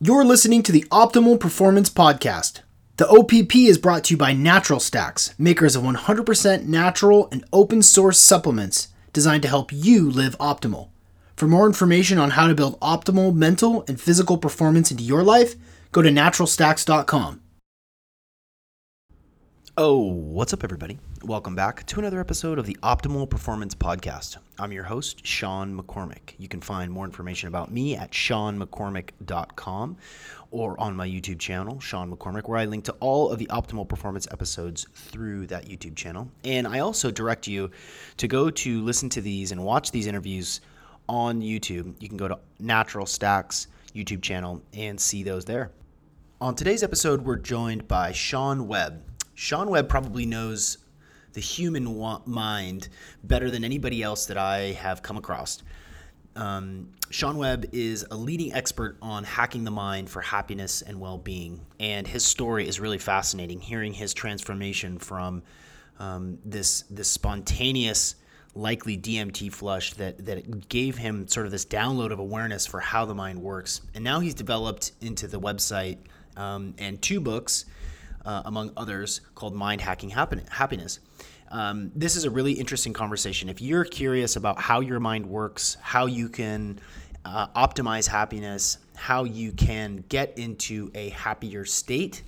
You're listening to the Optimal Performance Podcast. The OPP is brought to you by Natural Stacks, makers of 100% natural and open source supplements designed to help you live optimal. For more information on how to build optimal mental and physical performance into your life, go to naturalstacks.com. Oh, what's up, everybody? Welcome back to another episode of the Optimal Performance Podcast. I'm your host, Sean McCormick. You can find more information about me at seanmccormick.com or on my YouTube channel, Sean McCormick, where I link to all of the Optimal Performance episodes through that YouTube channel. And I also direct you to go to listen to these and watch these interviews on YouTube. You can go to Natural Stacks YouTube channel and see those there. On today's episode, we're joined by Sean Webb. Sean Webb probably knows the human wa- mind better than anybody else that I have come across. Um, Sean Webb is a leading expert on hacking the mind for happiness and well being. And his story is really fascinating, hearing his transformation from um, this, this spontaneous, likely DMT flush that, that gave him sort of this download of awareness for how the mind works. And now he's developed into the website um, and two books uh, among others, called Mind Hacking Happiness. Um, this is a really interesting conversation. If you're curious about how your mind works, how you can uh, optimize happiness, how you can get into a happier state,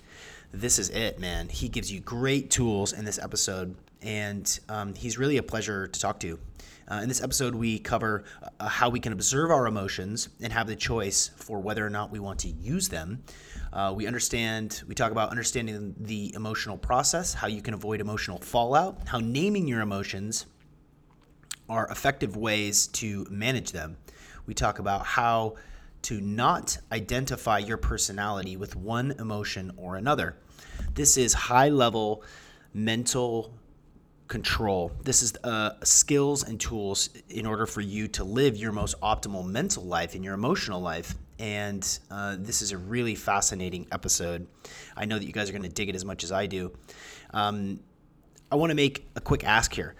this is it, man. He gives you great tools in this episode, and um, he's really a pleasure to talk to. Uh, in this episode, we cover uh, how we can observe our emotions and have the choice for whether or not we want to use them. Uh, we understand, we talk about understanding the emotional process, how you can avoid emotional fallout, how naming your emotions are effective ways to manage them. We talk about how to not identify your personality with one emotion or another. This is high level mental control. This is uh, skills and tools in order for you to live your most optimal mental life and your emotional life. And uh, this is a really fascinating episode. I know that you guys are going to dig it as much as I do. Um, I want to make a quick ask here.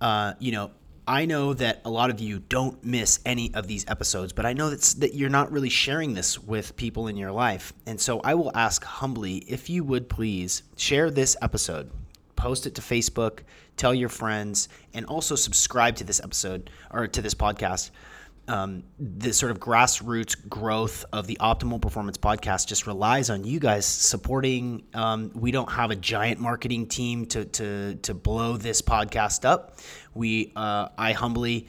Uh, you know, I know that a lot of you don't miss any of these episodes, but I know that's, that you're not really sharing this with people in your life. And so I will ask humbly if you would please share this episode post it to Facebook, tell your friends, and also subscribe to this episode or to this podcast. Um, the sort of grassroots growth of the Optimal Performance Podcast just relies on you guys supporting. Um, we don't have a giant marketing team to to to blow this podcast up. We uh, I humbly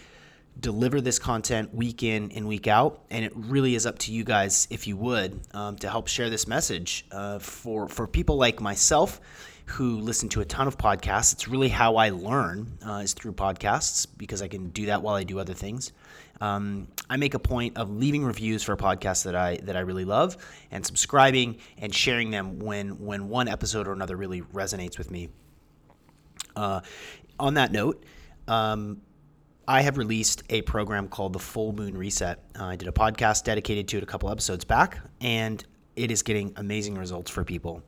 deliver this content week in and week out, and it really is up to you guys if you would um, to help share this message uh, for for people like myself who listen to a ton of podcasts. It's really how I learn uh, is through podcasts because I can do that while I do other things. Um, I make a point of leaving reviews for podcasts that I that I really love and subscribing and sharing them when when one episode or another really resonates with me. Uh, on that note. Um, I have released a program called the Full Moon Reset. Uh, I did a podcast dedicated to it a couple episodes back, and it is getting amazing results for people.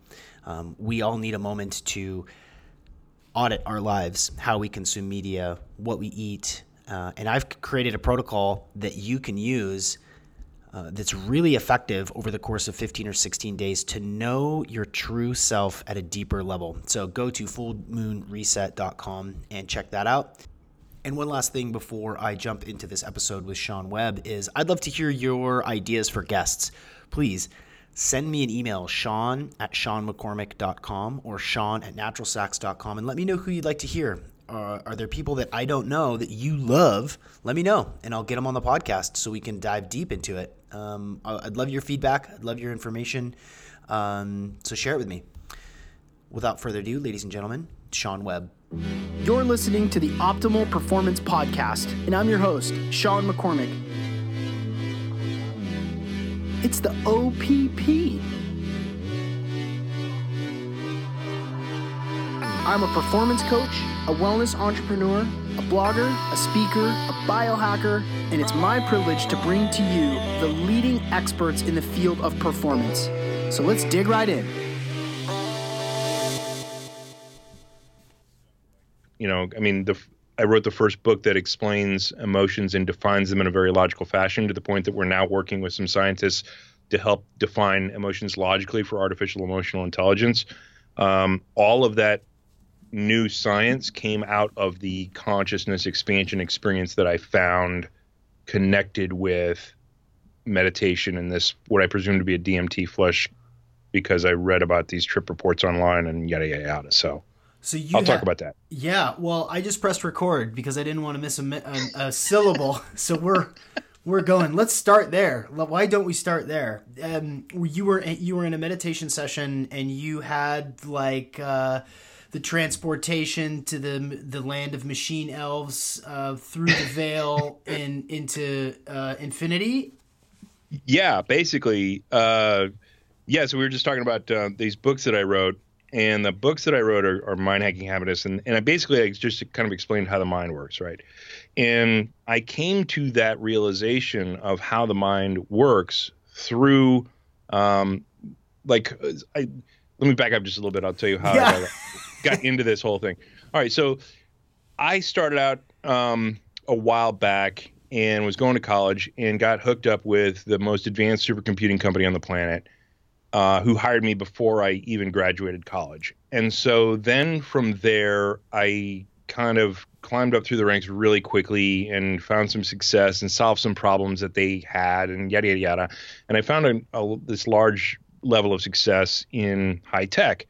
Um, we all need a moment to audit our lives, how we consume media, what we eat. Uh, and I've created a protocol that you can use uh, that's really effective over the course of 15 or 16 days to know your true self at a deeper level. So go to fullmoonreset.com and check that out. And one last thing before I jump into this episode with Sean Webb is I'd love to hear your ideas for guests. Please send me an email, sean at seanmccormick.com or sean at naturalstacks.com, and let me know who you'd like to hear. Are there people that I don't know that you love? Let me know, and I'll get them on the podcast so we can dive deep into it. Um, I'd love your feedback. I'd love your information. Um, so share it with me. Without further ado, ladies and gentlemen, Sean Webb. You're listening to the Optimal Performance Podcast, and I'm your host, Sean McCormick. It's the OPP. I'm a performance coach, a wellness entrepreneur, a blogger, a speaker, a biohacker, and it's my privilege to bring to you the leading experts in the field of performance. So let's dig right in. You know, I mean, the I wrote the first book that explains emotions and defines them in a very logical fashion to the point that we're now working with some scientists to help define emotions logically for artificial emotional intelligence. Um, all of that new science came out of the consciousness expansion experience that I found connected with meditation and this what I presume to be a DMT flush because I read about these trip reports online and yada yada yada. So, so you I'll ha- talk about that. Yeah, well, I just pressed record because I didn't want to miss a, a, a syllable. so we're we're going. Let's start there. Why don't we start there? Um, you were you were in a meditation session and you had like. Uh, the transportation to the the land of machine elves uh, through the veil and into uh, infinity. Yeah, basically. Uh, yeah, so we were just talking about uh, these books that I wrote, and the books that I wrote are, are mind hacking happiness, and and I basically I just kind of explained how the mind works, right? And I came to that realization of how the mind works through, um, like, I let me back up just a little bit. I'll tell you how yeah. Got into this whole thing. All right, so I started out um, a while back and was going to college and got hooked up with the most advanced supercomputing company on the planet, uh, who hired me before I even graduated college. And so then from there, I kind of climbed up through the ranks really quickly and found some success and solved some problems that they had and yada yada yada. And I found a, a, this large level of success in high tech.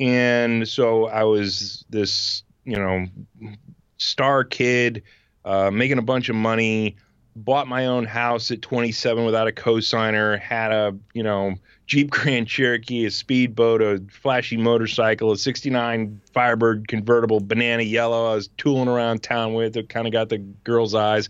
And so I was this, you know, star kid, uh, making a bunch of money, bought my own house at 27 without a cosigner, had a, you know, Jeep Grand Cherokee, a speedboat, a flashy motorcycle, a 69 Firebird convertible, banana yellow. I was tooling around town with it, kind of got the girl's eyes.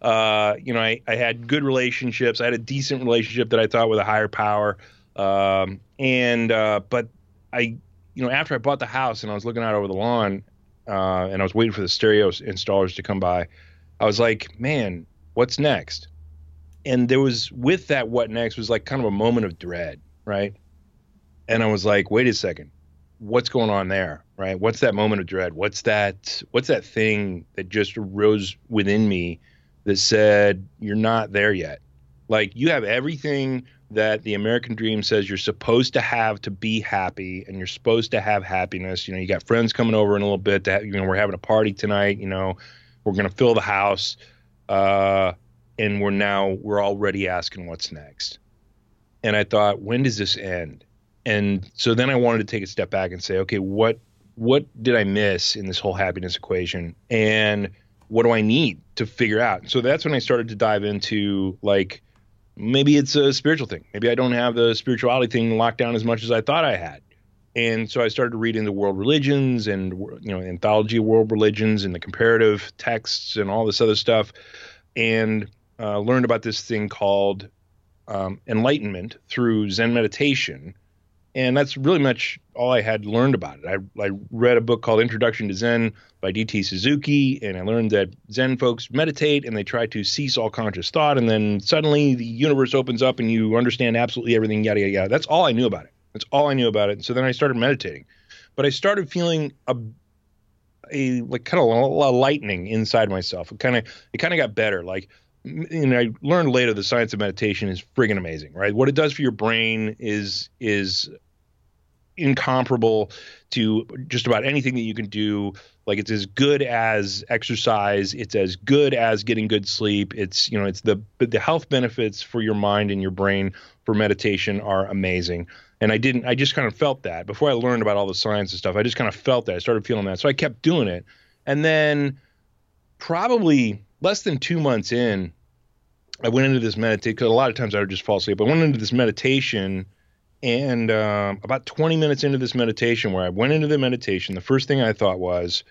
Uh, you know, I, I had good relationships. I had a decent relationship that I thought with a higher power. Um, and, uh, but I, you know, after I bought the house and I was looking out over the lawn, uh, and I was waiting for the stereo installers to come by, I was like, man, what's next? And there was with that, what next was like kind of a moment of dread, right? And I was like, wait a second, what's going on there, right? What's that moment of dread? What's that? What's that thing that just arose within me that said, you're not there yet? Like you have everything that the American dream says you're supposed to have to be happy and you're supposed to have happiness. You know, you got friends coming over in a little bit that, you know, we're having a party tonight, you know, we're going to fill the house. Uh, and we're now, we're already asking what's next. And I thought, when does this end? And so then I wanted to take a step back and say, okay, what, what did I miss in this whole happiness equation? And what do I need to figure out? So that's when I started to dive into like, maybe it's a spiritual thing. Maybe I don't have the spirituality thing locked down as much as I thought I had. And so I started reading the world religions and you know anthology of world religions and the comparative texts and all this other stuff, and uh, learned about this thing called um, enlightenment through Zen meditation, and that's really much all I had learned about it. I, I read a book called Introduction to Zen by D.T. Suzuki, and I learned that Zen folks meditate and they try to cease all conscious thought, and then suddenly the universe opens up and you understand absolutely everything, yada, yada, yada. That's all I knew about it. That's all I knew about it. And so then I started meditating. But I started feeling a, a like kind of a, a lightning inside myself. It kind of it kind of got better. Like and I learned later the science of meditation is friggin' amazing, right? What it does for your brain is is incomparable to just about anything that you can do. Like it's as good as exercise. It's as good as getting good sleep. It's you know it's the the health benefits for your mind and your brain for meditation are amazing. And I didn't. I just kind of felt that before I learned about all the science and stuff. I just kind of felt that. I started feeling that, so I kept doing it. And then probably less than two months in, I went into this meditation because a lot of times I would just fall asleep. I went into this meditation, and uh, about 20 minutes into this meditation, where I went into the meditation, the first thing I thought was,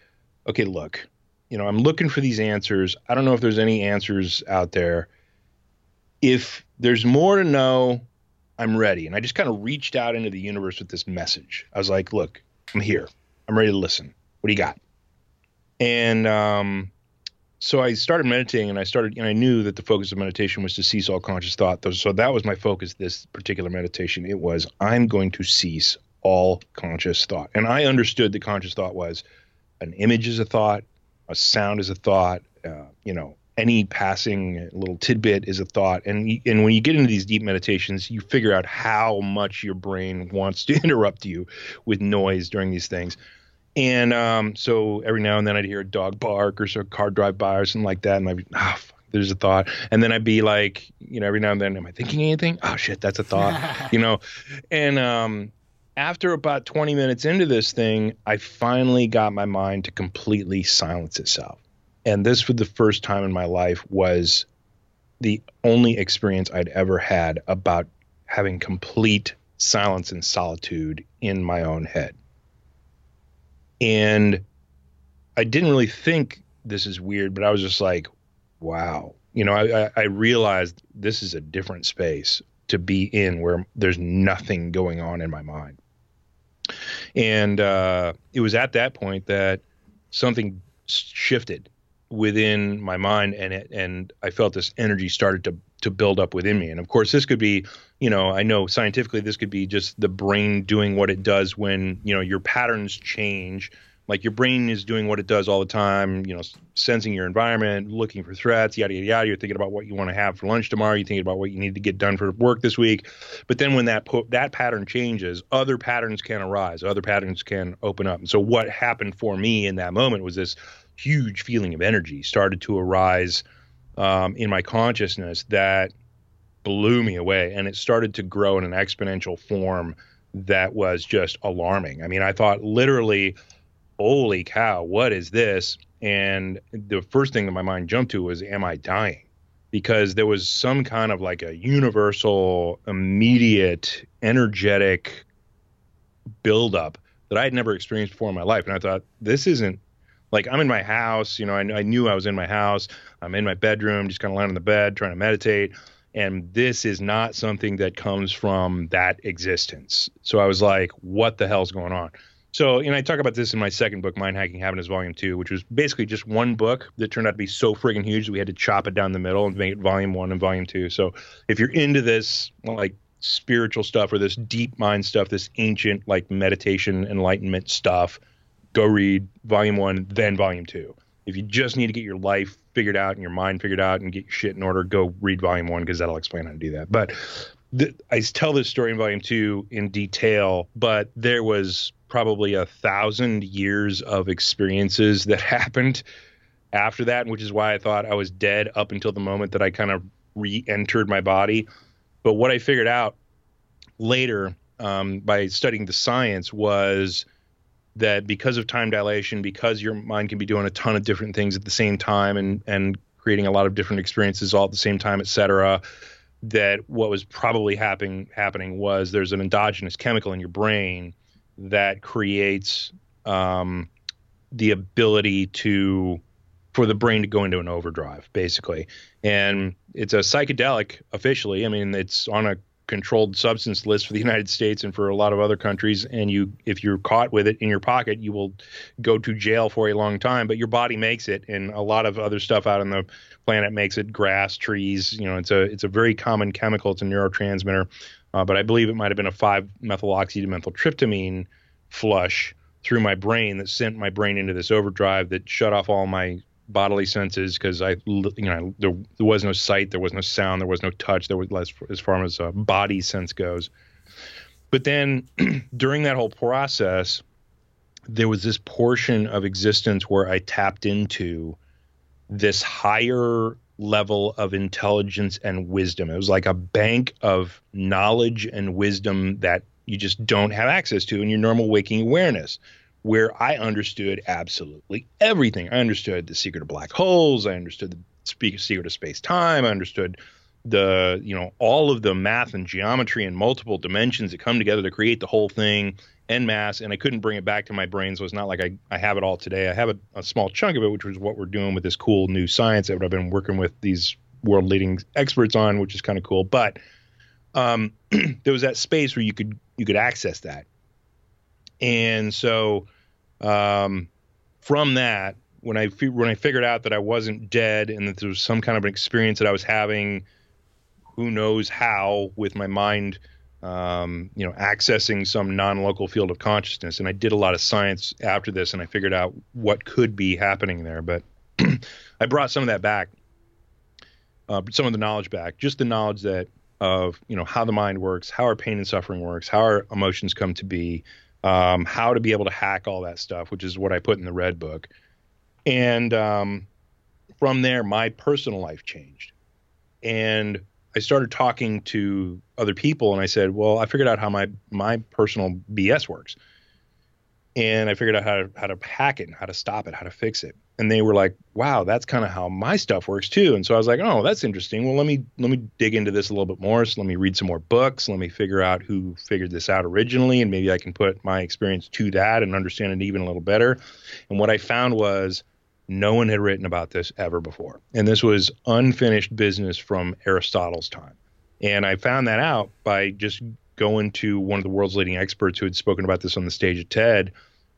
okay, look, you know, I'm looking for these answers. I don't know if there's any answers out there. If there's more to know, I'm ready. And I just kind of reached out into the universe with this message. I was like, look, I'm here. I'm ready to listen. What do you got? And um, so I started meditating, and I started, and I knew that the focus of meditation was to cease all conscious thought. So that was my focus. This particular meditation, it was I'm going to cease all conscious thought, and I understood that conscious thought was an image is a thought, a sound is a thought, uh, you know, any passing little tidbit is a thought. And and when you get into these deep meditations, you figure out how much your brain wants to interrupt you with noise during these things. And um, so every now and then I'd hear a dog bark or so a car drive by or something like that, and I'd be, ah, oh, there's a thought. And then I'd be like, you know, every now and then, am I thinking anything? Oh shit, that's a thought, you know. And um, after about 20 minutes into this thing, I finally got my mind to completely silence itself and this for the first time in my life was the only experience I'd ever had about having complete silence and solitude in my own head. And I didn't really think this is weird, but I was just like, wow. You know, I, I realized this is a different space to be in where there's nothing going on in my mind. And uh, it was at that point that something shifted within my mind and it, and I felt this energy started to to build up within me. And of course this could be, you know, I know scientifically this could be just the brain doing what it does when, you know, your patterns change. Like your brain is doing what it does all the time, you know, sensing your environment, looking for threats, yada yada yada. You're thinking about what you want to have for lunch tomorrow. You're thinking about what you need to get done for work this week. But then when that po- that pattern changes, other patterns can arise. Other patterns can open up. And so what happened for me in that moment was this huge feeling of energy started to arise um, in my consciousness that blew me away. And it started to grow in an exponential form that was just alarming. I mean, I thought literally, holy cow, what is this? And the first thing that my mind jumped to was, am I dying? Because there was some kind of like a universal, immediate, energetic buildup that I had never experienced before in my life. And I thought, this isn't like I'm in my house, you know, I, I knew I was in my house. I'm in my bedroom, just kind of lying on the bed, trying to meditate. And this is not something that comes from that existence. So I was like, what the hell's going on? So, and I talk about this in my second book, Mind Hacking Happiness Volume 2, which was basically just one book that turned out to be so friggin' huge that we had to chop it down the middle and make it Volume 1 and Volume 2. So, if you're into this, like spiritual stuff or this deep mind stuff, this ancient, like meditation, enlightenment stuff, go read volume one, then volume two. If you just need to get your life figured out and your mind figured out and get your shit in order, go read volume one because that'll explain how to do that. But I tell this story in volume two in detail, but there was probably a thousand years of experiences that happened after that, which is why I thought I was dead up until the moment that I kind of re entered my body. But what I figured out later um, by studying the science was that because of time dilation, because your mind can be doing a ton of different things at the same time and and creating a lot of different experiences all at the same time, et cetera, that what was probably happening happening was there's an endogenous chemical in your brain that creates um, the ability to for the brain to go into an overdrive basically. And it's a psychedelic officially. I mean it's on a controlled substance list for the United States and for a lot of other countries. And you, if you're caught with it in your pocket, you will go to jail for a long time. But your body makes it, and a lot of other stuff out on the planet makes it. Grass, trees, you know, it's a it's a very common chemical. It's a neurotransmitter. Uh, but I believe it might have been a 5-methoxydimethyltryptamine flush through my brain that sent my brain into this overdrive that shut off all my bodily senses because I, you know, there, there, was no sight, there was no sound, there was no touch, there was less as far as a body sense goes. But then during that whole process, there was this portion of existence where I tapped into this higher level of intelligence and wisdom. It was like a bank of knowledge and wisdom that you just don't have access to in your normal waking awareness where I understood absolutely everything. I understood the secret of black holes. I understood the secret of space time. I understood the you know all of the math and geometry and multiple dimensions that come together to create the whole thing en masse and i couldn't bring it back to my brain so it's not like i, I have it all today i have a, a small chunk of it which was what we're doing with this cool new science that i've been working with these world leading experts on which is kind of cool but um, there was that space where you could you could access that and so um, from that, when I when I figured out that I wasn't dead and that there was some kind of an experience that I was having, who knows how, with my mind, um, you know, accessing some non-local field of consciousness. And I did a lot of science after this, and I figured out what could be happening there. But I brought some of that back uh, some of the knowledge back, just the knowledge that of you know how the mind works, how our pain and suffering works, how our emotions come to be, um, how to be able to hack all that stuff, which is what I put in the red book. And um, from there, my personal life changed, and I started talking to other people, and I said, "Well, I figured out how my my personal BS works." and I figured out how to how to hack it, and how to stop it, how to fix it. And they were like, "Wow, that's kind of how my stuff works too." And so I was like, "Oh, that's interesting. Well, let me let me dig into this a little bit more. So let me read some more books. Let me figure out who figured this out originally, and maybe I can put my experience to that and understand it even a little better." And what I found was no one had written about this ever before, and this was unfinished business from Aristotle's time. And I found that out by just going to one of the world's leading experts who had spoken about this on the stage at TED,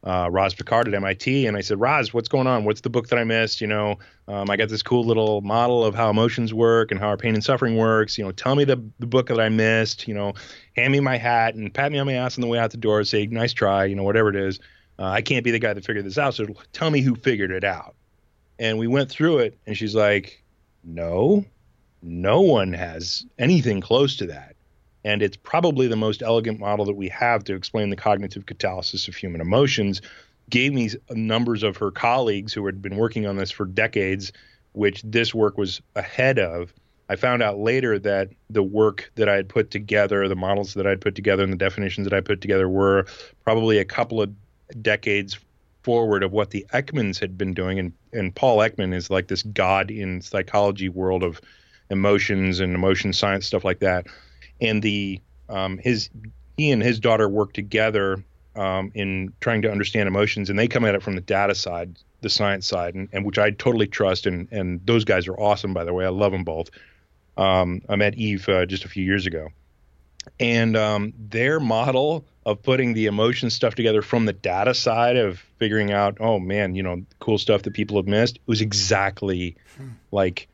uh, Roz Picard at MIT, and I said, Roz, what's going on? What's the book that I missed? You know, um, I got this cool little model of how emotions work and how our pain and suffering works. You know, tell me the, the book that I missed. You know, hand me my hat and pat me on my ass on the way out the door. Say, nice try. You know, whatever it is. Uh, I can't be the guy that figured this out. So tell me who figured it out. And we went through it, and she's like, no, no one has anything close to that and it's probably the most elegant model that we have to explain the cognitive catalysis of human emotions. Gave me numbers of her colleagues who had been working on this for decades, which this work was ahead of. I found out later that the work that I had put together, the models that I had put together, and the definitions that I put together were probably a couple of decades forward of what the Ekmans had been doing. And, and Paul Ekman is like this god in psychology world of emotions and emotion science stuff like that and the um, his he and his daughter work together um, in trying to understand emotions, and they come at it from the data side, the science side, and, and which I totally trust. And and those guys are awesome, by the way. I love them both. Um, I met Eve uh, just a few years ago, and um, their model of putting the emotion stuff together from the data side of figuring out, oh man, you know, cool stuff that people have missed was exactly hmm. like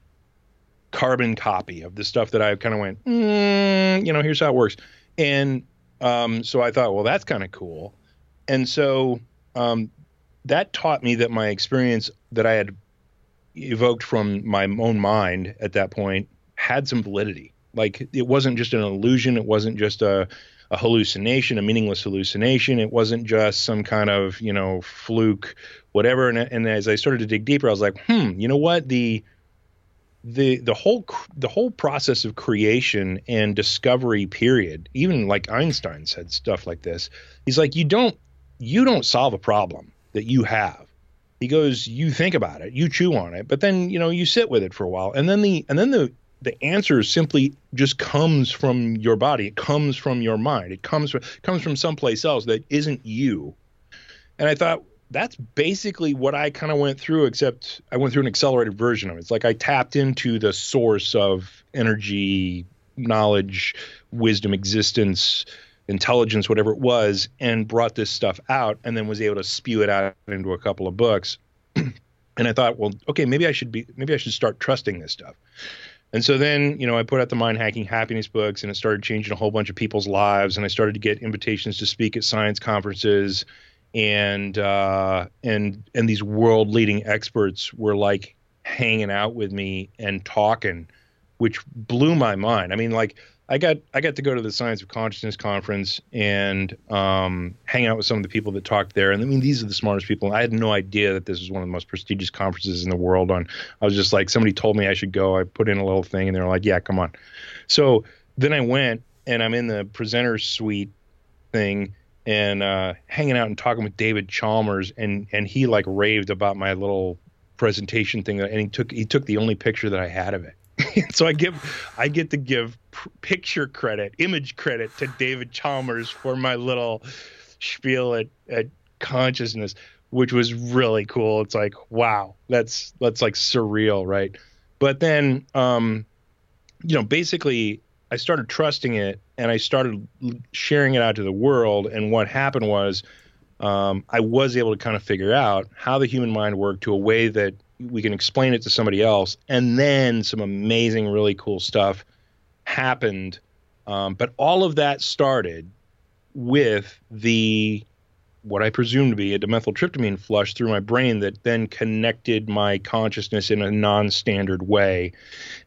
carbon copy of the stuff that I kind of went, mm, you know, here's how it works. And um, so I thought, well, that's kind of cool. And so um, that taught me that my experience that I had evoked from my own mind at that point had some validity. Like it wasn't just an illusion. It wasn't just a, a hallucination, a meaningless hallucination. It wasn't just some kind of, you know, fluke, whatever. And, and as I started to dig deeper, I was like, hmm, you know what? The, the the whole the whole process of creation and discovery period even like einstein said stuff like this he's like you don't you don't solve a problem that you have. He goes you think about it you chew on it but then you know you sit with it for a while and then the and then the the answer simply just comes from your body it comes from your mind it comes from comes from someplace else that isn't you. And i thought that's basically what I kind of went through, except I went through an accelerated version of it. It's like I tapped into the source of energy, knowledge, wisdom, existence, intelligence, whatever it was, and brought this stuff out and then was able to spew it out into a couple of books. and I thought, well, okay, maybe I should be, maybe I should start trusting this stuff. And so then, you know, I put out the mind hacking happiness books and it started changing a whole bunch of people's lives. And I started to get invitations to speak at science conferences and uh, and and these world leading experts were like hanging out with me and talking, which blew my mind. I mean, like I got I got to go to the Science of Consciousness conference and um, hang out with some of the people that talked there. And I mean, these are the smartest people. I had no idea that this was one of the most prestigious conferences in the world. On I was just like somebody told me I should go. I put in a little thing, and they were like, "Yeah, come on." So then I went, and I'm in the presenter suite thing and uh, hanging out and talking with David Chalmers, and and he like raved about my little presentation thing, and he took he took the only picture that I had of it. so I give I get to give picture credit, image credit to David Chalmers for my little spiel at, at consciousness, which was really cool. It's like wow, that's that's like surreal, right? But then, um, you know, basically I started trusting it and I started sharing it out to the world. And what happened was um, I was able to kind of figure out how the human mind worked to a way that we can explain it to somebody else. And then some amazing, really cool stuff happened. Um, but all of that started with the what I presume to be a dimethyltryptamine flush through my brain that then connected my consciousness in a non-standard way.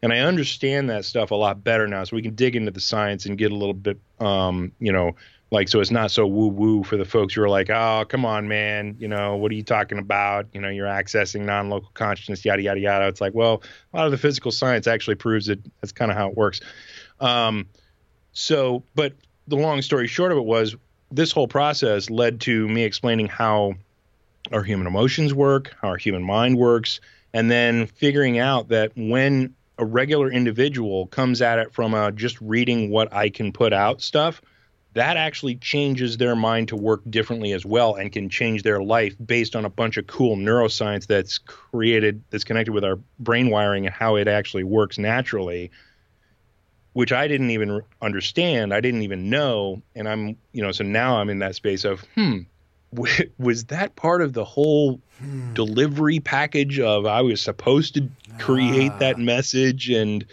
And I understand that stuff a lot better now, so we can dig into the science and get a little bit, um, you know, like so it's not so woo woo for the folks who are like, oh, come on, man, you know, what are you talking about? You know, you're accessing non-local consciousness, yada yada yada. It's like, well, a lot of the physical science actually proves that that's kind of how it works. Um, so, but the long story short of it was this whole process led to me explaining how our human emotions work, how our human mind works, and then figuring out that when a regular individual comes at it from a just reading what I can put out stuff, that actually changes their mind to work differently as well and can change their life based on a bunch of cool neuroscience that's created that's connected with our brain wiring and how it actually works naturally which I didn't even understand. I didn't even know. And I'm, you know, so now I'm in that space of, hmm, was that part of the whole hmm. delivery package of I was supposed to create ah. that message and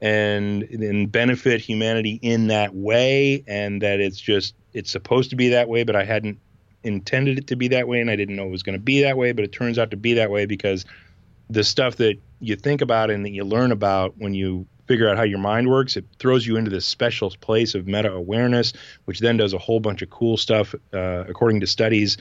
and and benefit humanity in that way and that it's just it's supposed to be that way but I hadn't intended it to be that way and I didn't know it was going to be that way but it turns out to be that way because the stuff that you think about and that you learn about when you figure out how your mind works. It throws you into this special place of meta awareness, which then does a whole bunch of cool stuff uh, according to studies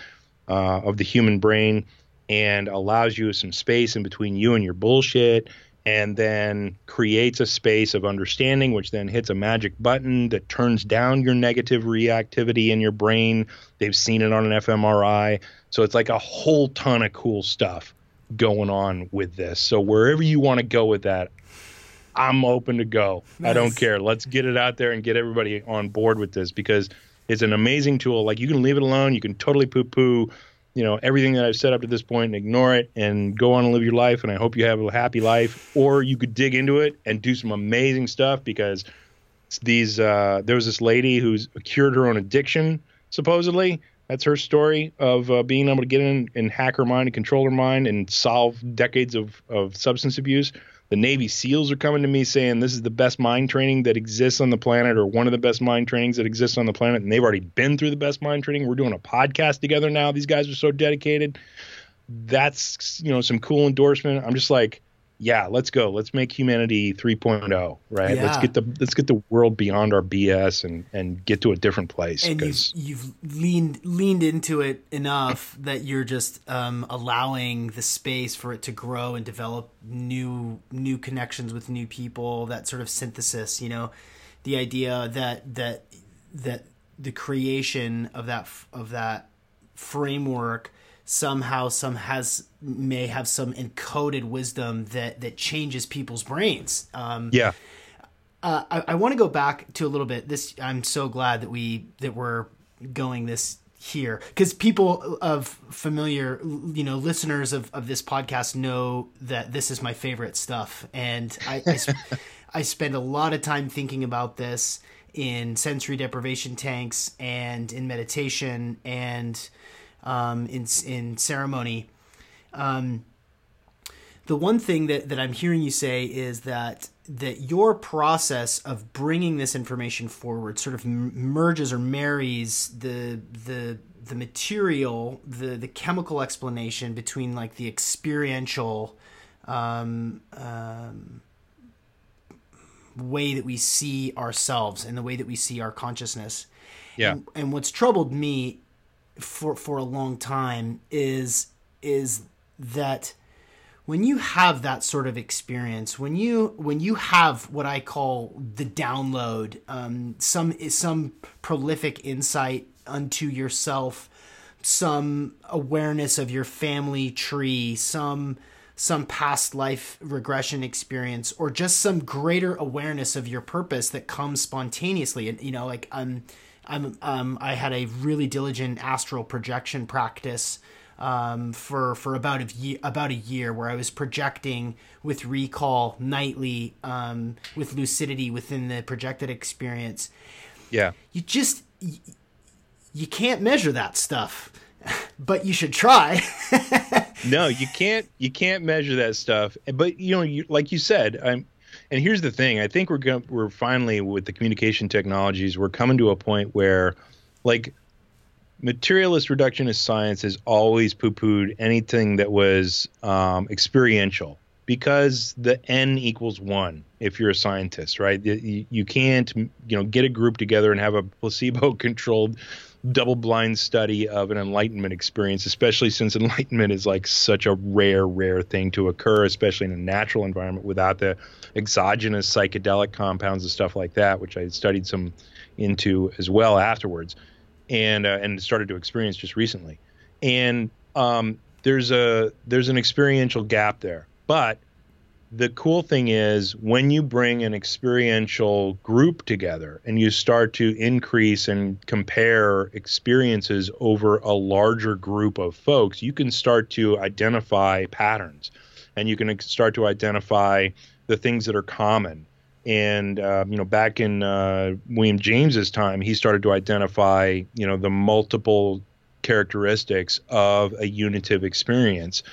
uh, of the human brain and allows you some space in between you and your bullshit and then creates a space of understanding, which then hits a magic button that turns down your negative reactivity in your brain. They've seen it on an fMRI. So it's like a whole ton of cool stuff going on with this. So wherever you want to go with that, I'm open to go. Nice. I don't care. Let's get it out there and get everybody on board with this because it's an amazing tool. Like you can leave it alone. You can totally poo poo, you know, everything that I've said up to this point and ignore it and go on and live your life. And I hope you have a happy life. Or you could dig into it and do some amazing stuff because these uh, there was this lady who's cured her own addiction supposedly. That's her story of uh, being able to get in and hack her mind and control her mind and solve decades of, of substance abuse the Navy SEALs are coming to me saying this is the best mind training that exists on the planet, or one of the best mind trainings that exists on the planet, and they've already been through the best mind training. We're doing a podcast together now. These guys are so dedicated. That's you know some cool endorsement. I'm just like, yeah, let's go. Let's make humanity 3.0, right? Yeah. Let's get the let's get the world beyond our BS and and get to a different place. And you've, you've leaned leaned into it enough that you're just um, allowing the space for it to grow and develop new new connections with new people. That sort of synthesis, you know, the idea that that that the creation of that of that framework somehow some has may have some encoded wisdom that that changes people's brains. Um, yeah. Uh, I, I want to go back to a little bit. This I'm so glad that we that we're going this here because people of familiar you know listeners of, of this podcast know that this is my favorite stuff and I, I, I spend a lot of time thinking about this in sensory deprivation tanks and in meditation and um, in in ceremony. Um, the one thing that, that I'm hearing you say is that that your process of bringing this information forward sort of merges or marries the the the material, the the chemical explanation between like the experiential um, um, way that we see ourselves and the way that we see our consciousness. Yeah. And, and what's troubled me for for a long time is is that when you have that sort of experience when you when you have what i call the download um, some some prolific insight unto yourself some awareness of your family tree some some past life regression experience or just some greater awareness of your purpose that comes spontaneously. And you know like um I'm um, I had a really diligent astral projection practice um, for for about a year, about a year where I was projecting with recall nightly um, with lucidity within the projected experience. Yeah, you just you, you can't measure that stuff, but you should try. no, you can't. You can't measure that stuff. But you know, you, like you said, I'm and here's the thing: I think we're going we're finally with the communication technologies, we're coming to a point where, like, materialist reductionist science has always poo-pooed anything that was um, experiential because the n equals one if you're a scientist right? You, you can't you know get a group together and have a placebo controlled double blind study of an enlightenment experience especially since enlightenment is like such a rare rare thing to occur especially in a natural environment without the exogenous psychedelic compounds and stuff like that which i studied some into as well afterwards and uh, and started to experience just recently. And um, there's a there's an experiential gap there but the cool thing is when you bring an experiential group together and you start to increase and compare experiences over a larger group of folks, you can start to identify patterns and you can start to identify the things that are common. And uh, you know, back in uh, William James's time, he started to identify you know the multiple characteristics of a unitive experience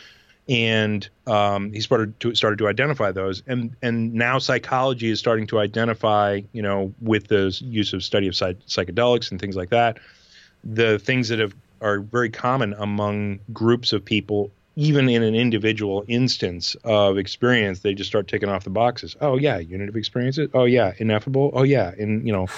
and um, he started to started to identify those. And and now psychology is starting to identify you know with the use of study of psych- psychedelics and things like that the things that have are very common among groups of people even in an individual instance of experience they just start taking off the boxes. Oh yeah unitive experiences oh yeah ineffable oh yeah and you know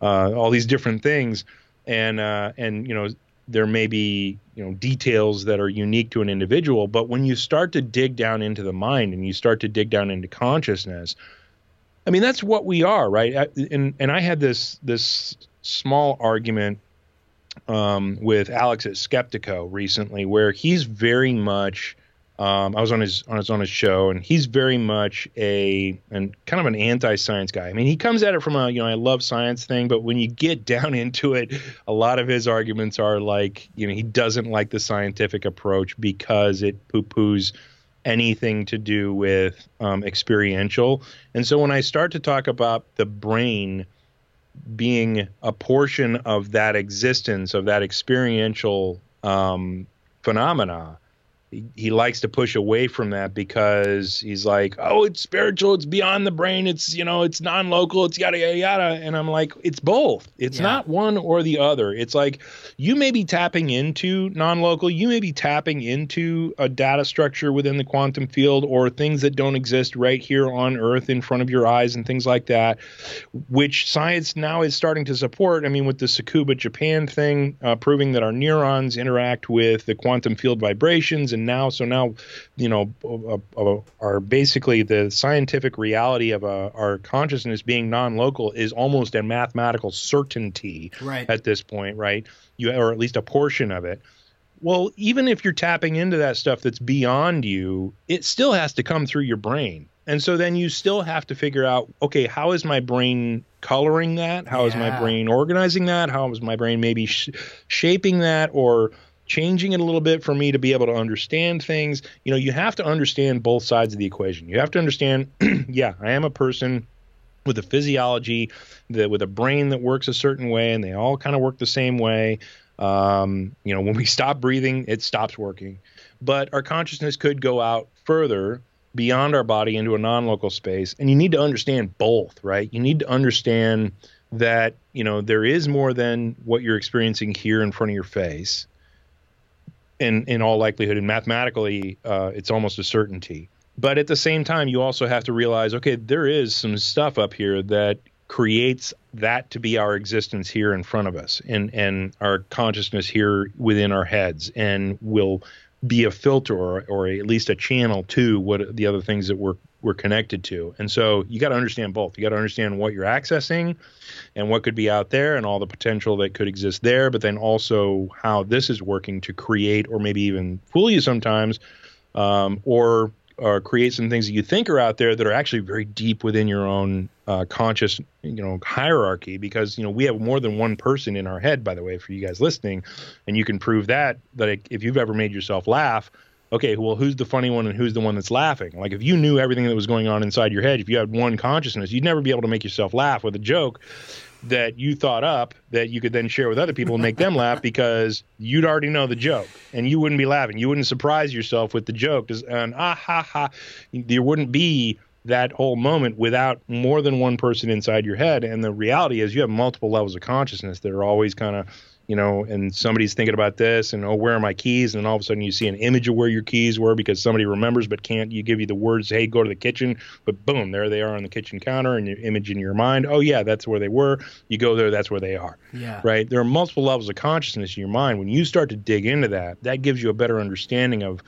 uh, all these different things. And uh, and you know there may be you know details that are unique to an individual but when you start to dig down into the mind and you start to dig down into consciousness i mean that's what we are right? And and i had this this small argument um, with alex at skeptiko recently where he's very much um, I was on his on his on his show, and he's very much a and kind of an anti-science guy. I mean, he comes at it from a you know I love science thing, but when you get down into it, a lot of his arguments are like you know he doesn't like the scientific approach because it poo-poos anything to do with um, experiential. And so when I start to talk about the brain being a portion of that existence of that experiential um, phenomena he, likes to push away from that because he's like, oh, it's spiritual, it's beyond the brain, it's you know, it's non-local, it's yada yada yada, and I'm like, it's both. It's yeah. not one or the other. It's like you may be tapping into non-local, you may be tapping into a data structure within the quantum field or things that don't exist right here on Earth in front of your eyes and things like that, which science now is starting to support. I mean, with the Tsukuba Japan thing, uh, proving that our neurons interact with the quantum field vibrations and now so now you know uh, uh, are basically the scientific reality of uh, our consciousness being non-local is almost a mathematical certainty right. at this point right? You or at least a portion of it. Well even if you're tapping into that stuff that's beyond you it still has to come through your brain. And so then you still have to figure out okay how is my brain coloring that? How yeah. is my brain organizing that? How is my brain maybe sh- shaping that? Or changing it a little bit for me to be able to understand things. You know, you have to understand both sides of the equation. You have to understand, yeah, I am a person with a physiology that with a brain that works a certain way and they all kind of work the same way. Um, you know, when we stop breathing, it stops working. But our consciousness could go out further beyond our body into a non-local space and you need to understand both, right? You need to understand that, you know, there is more than what you're experiencing here in front of your face in in all likelihood and mathematically uh, it's almost a certainty. But at the same time you also have to realize okay there is some stuff up here that creates that to be our existence here in front of us and and our consciousness here within our heads and will be a filter or, or at least a channel to what the other things that we're we're connected to. And so you got to understand both. You got to understand what you're accessing and what could be out there and all the potential that could exist there, but then also how this is working to create or maybe even fool you sometimes um, or or create some things that you think are out there that are actually very deep within your own uh, conscious you know hierarchy because you know we have more than one person in our head by the way for you guys listening and you can prove that that if you've ever made yourself laugh okay well who's the funny one and who's the one that's laughing like if you knew everything that was going on inside your head if you had one consciousness you'd never be able to make yourself laugh with a joke that you thought up that you could then share with other people and make them laugh because you'd already know the joke and you wouldn't be laughing. You wouldn't surprise yourself with the joke and ah ha ha. There wouldn't be that whole moment without more than one person inside your head. And the reality is, you have multiple levels of consciousness that are always kind of you know, and somebody's thinking about this and oh, where are my keys? And all of a sudden you see an image of where your keys were because somebody remembers but can't. You give you the words, hey, go to the kitchen, but boom, there they are on the kitchen counter and your image in your mind. Oh yeah, that's where they were. You go there, that's where they are. Yeah. Right. There are multiple levels of consciousness in your mind. When you start to dig into that, that gives you a better understanding of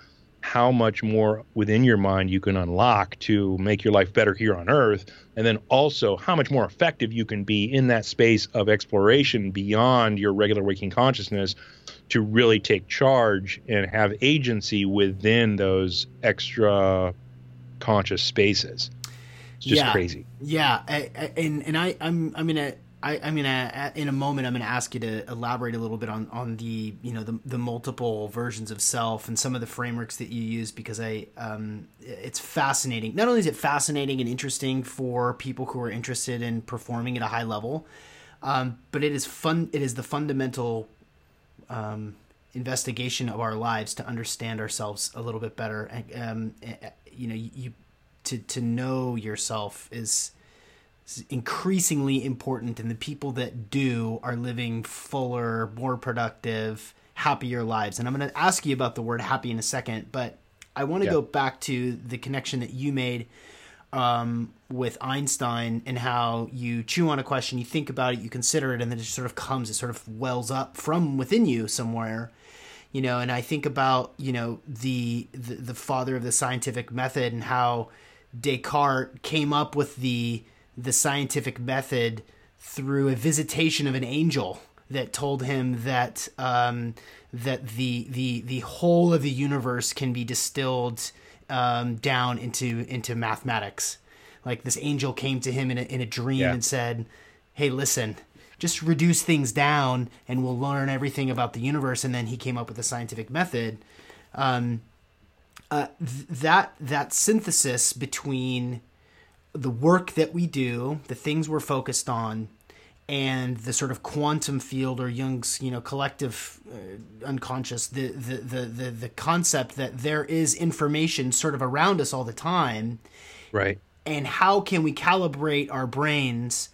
how much more within your mind you can unlock to make your life better here on earth and then also how much more effective you can be in that space of exploration beyond your regular waking consciousness to really take charge and have agency within those extra conscious spaces. It's just yeah. crazy. Yeah. I, I, and and i i'm i'm gonna I, I mean, uh, in a moment, I'm going to ask you to elaborate a little bit on, on the you know the, the multiple versions of self and some of the frameworks that you use because I um, it's fascinating. Not only is it fascinating and interesting for people who are interested in performing at a high level, um, but it is fun. It is the fundamental um, investigation of our lives to understand ourselves a little bit better. Um, you know, you to to know yourself is increasingly important, and the people that do are living fuller, more productive, happier lives. And I'm going to ask you about the word happy in a second, but I want to yeah. go back to the connection that you made um, with Einstein and how you chew on a question, you think about it, you consider it, and then it just sort of comes, it sort of wells up from within you somewhere. You know, and I think about you know the, the the father of the scientific method and how Descartes came up with the the scientific method through a visitation of an angel that told him that um, that the the the whole of the universe can be distilled um, down into into mathematics. Like this angel came to him in a, in a dream yeah. and said, "Hey, listen." Just reduce things down, and we'll learn everything about the universe. And then he came up with a scientific method. Um, uh, th- that that synthesis between the work that we do, the things we're focused on, and the sort of quantum field or Jung's, you know, collective uh, unconscious, the, the the the the concept that there is information sort of around us all the time, right? And how can we calibrate our brains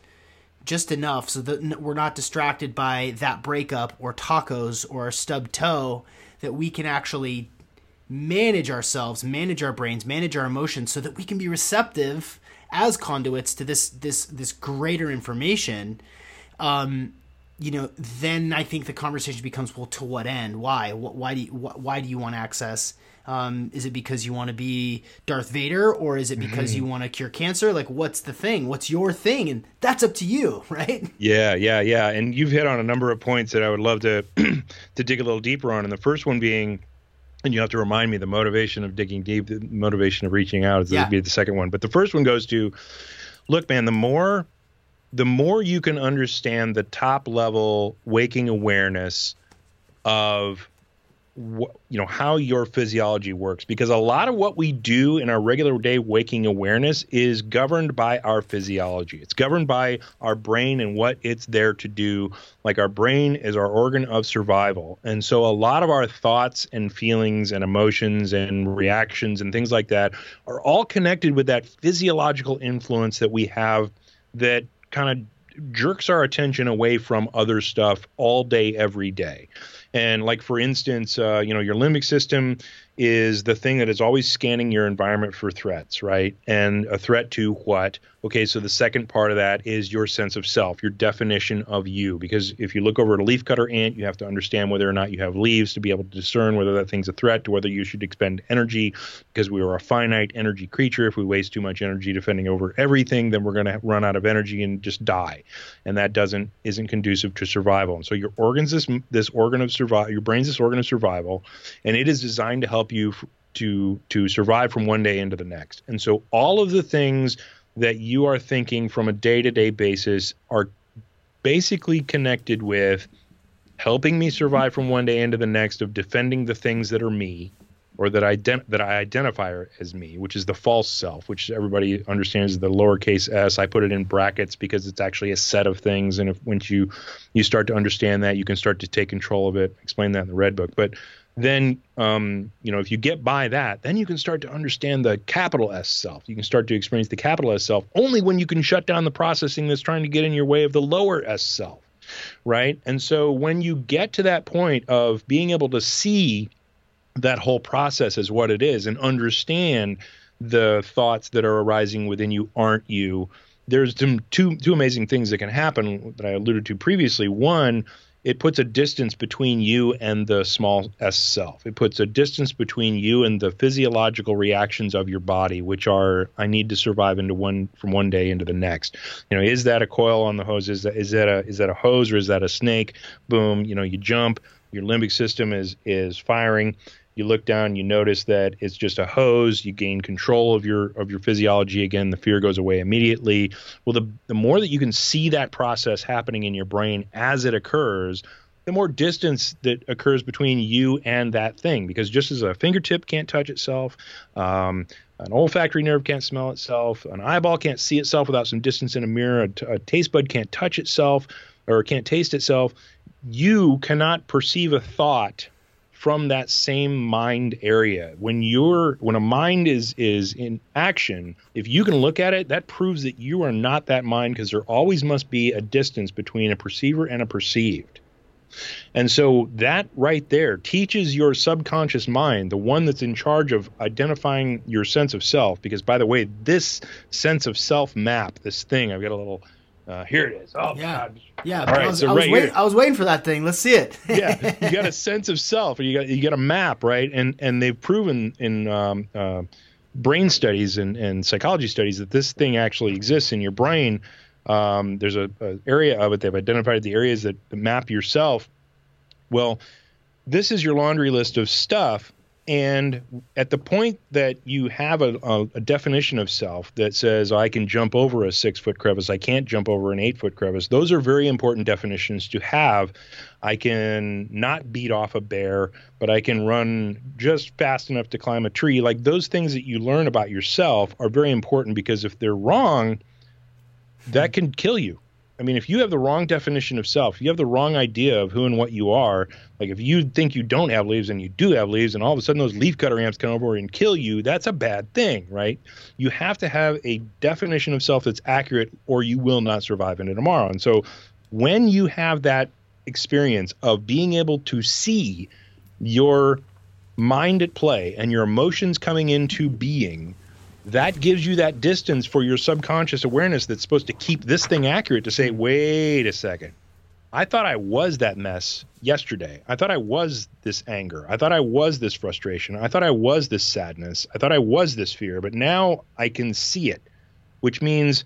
just enough so that we're not distracted by that breakup or tacos or a stubbed toe, that we can actually manage ourselves, manage our brains, manage our emotions, so that we can be receptive as conduits to this this this greater information um you know then i think the conversation becomes well to what end why why do you why do you want access um, is it because you want to be Darth Vader or is it because mm-hmm. you want to cure cancer? Like, what's the thing? What's your thing? And that's up to you, right? Yeah, yeah, yeah. And you've hit on a number of points that I would love to to dig a little deeper on. And the first one being and you have to remind me the motivation of digging deep, the motivation of reaching out is yeah. be the second one. But the first one goes to, look, man, the more, the more you can understand the top level waking awareness of you know how your physiology works because a lot of what we do in our regular day waking awareness is governed by our physiology. It's governed by our brain and what it's there to do. Like our brain is our organ of survival. And so a lot of our thoughts and feelings and emotions and reactions and things like that are all connected with that physiological influence that we have that kind of jerks our attention away from other stuff all day every day and like for instance, uh, you know, your limbic system is the thing that is always scanning your environment for threats, right? And a threat to what? Okay, so the second part of that is your sense of self, your definition of you. Because if you look over at a leafcutter ant, you have to understand whether or not you have leaves to be able to discern whether that thing's a threat, to whether you should expend energy, because we are a finite energy creature. If we waste too much energy defending over everything, then we're going to run out of energy and just die, and that doesn't isn't conducive to survival. And so your organs this this organ of survival, your brain's this organ of survival, and it is designed to help you f- to to survive from one day into the next. And so all of the things that you are thinking from a day-to-day basis are basically connected with helping me survive from one day into the next of defending the things that are me or that I that I identify as me, which is the false self, which everybody understands the lowercase s. I put it in brackets because it's actually a set of things, and if once you you start to understand that, you can start to take control of it. Explain that in the red book. But then um, you know if you get by that then you can start to understand the capital s self. You can start to experience the capital s self only when you can shut down the processing that's trying to get in your way of the lower s self right? And so when you get to that point of being able to see that whole process as what it is and understand the thoughts that are arising within you aren't you? There's two two amazing things that can happen that I alluded to previously. One it puts a distance between you and the small s self. It puts a distance between you and the physiological reactions of your body, which are I need to survive into one from one day into the next. You know, is that a coil on the hose? Is that is that a is that a hose or is that a snake? Boom, you know, you jump, your limbic system is is firing you look down you notice that it's just a hose you gain control of your of your physiology again the fear goes away immediately. Well the the more that you can see that process happening in your brain as it occurs the more distance that occurs between you and that thing because just as a fingertip can't touch itself um, an olfactory nerve can't smell itself an eyeball can't see itself without some distance in a mirror a, t- a taste bud can't touch itself or can't taste itself you cannot perceive a thought from that same mind area. When you're when a mind is is in action, if you can look at it, that proves that you are not that mind because there always must be a distance between a perceiver and a perceived. And so that right there teaches your subconscious mind, the one that's in charge of identifying your sense of self. Because by the way, this sense of self map, this thing, I've got a little uh, here it is. Oh, yeah, God. yeah. All right, I was, so I was right wait-. I was waiting for that thing. Let's see it. yeah, you got a sense of self, or you got you got a map, right? And and they've proven in um, uh, brain studies and, and psychology studies that this thing actually exists in your brain. Um, there's a, a area of it they've identified the areas that map yourself. Well, this is your laundry list of stuff and at the point that you have a, a, a, definition of self that says, I can jump over a six foot crevice, I can't jump over an eight foot crevice, those are very important definitions to have. I can not beat off a bear, but I can run just fast enough to climb a tree. Like those things that you learn about yourself are very important because if they're wrong, that can kill you. I mean, if you have the wrong definition of self, you have the wrong idea of who and what you are. Like if you think you don't have leaves and you do have leaves, and all of a sudden those leaf cutter ants come over and kill you, that's a bad thing, right? You have to have a definition of self that's accurate, or you will not survive into tomorrow. And so, when you have that experience of being able to see your mind at play and your emotions coming into being that gives you that distance for your subconscious awareness that's supposed to keep this thing accurate to say, wait a second. I thought I was that mess yesterday. I thought I was this anger. I thought I was this frustration. I thought I was this sadness. I thought I was this fear, but now I can see it, which means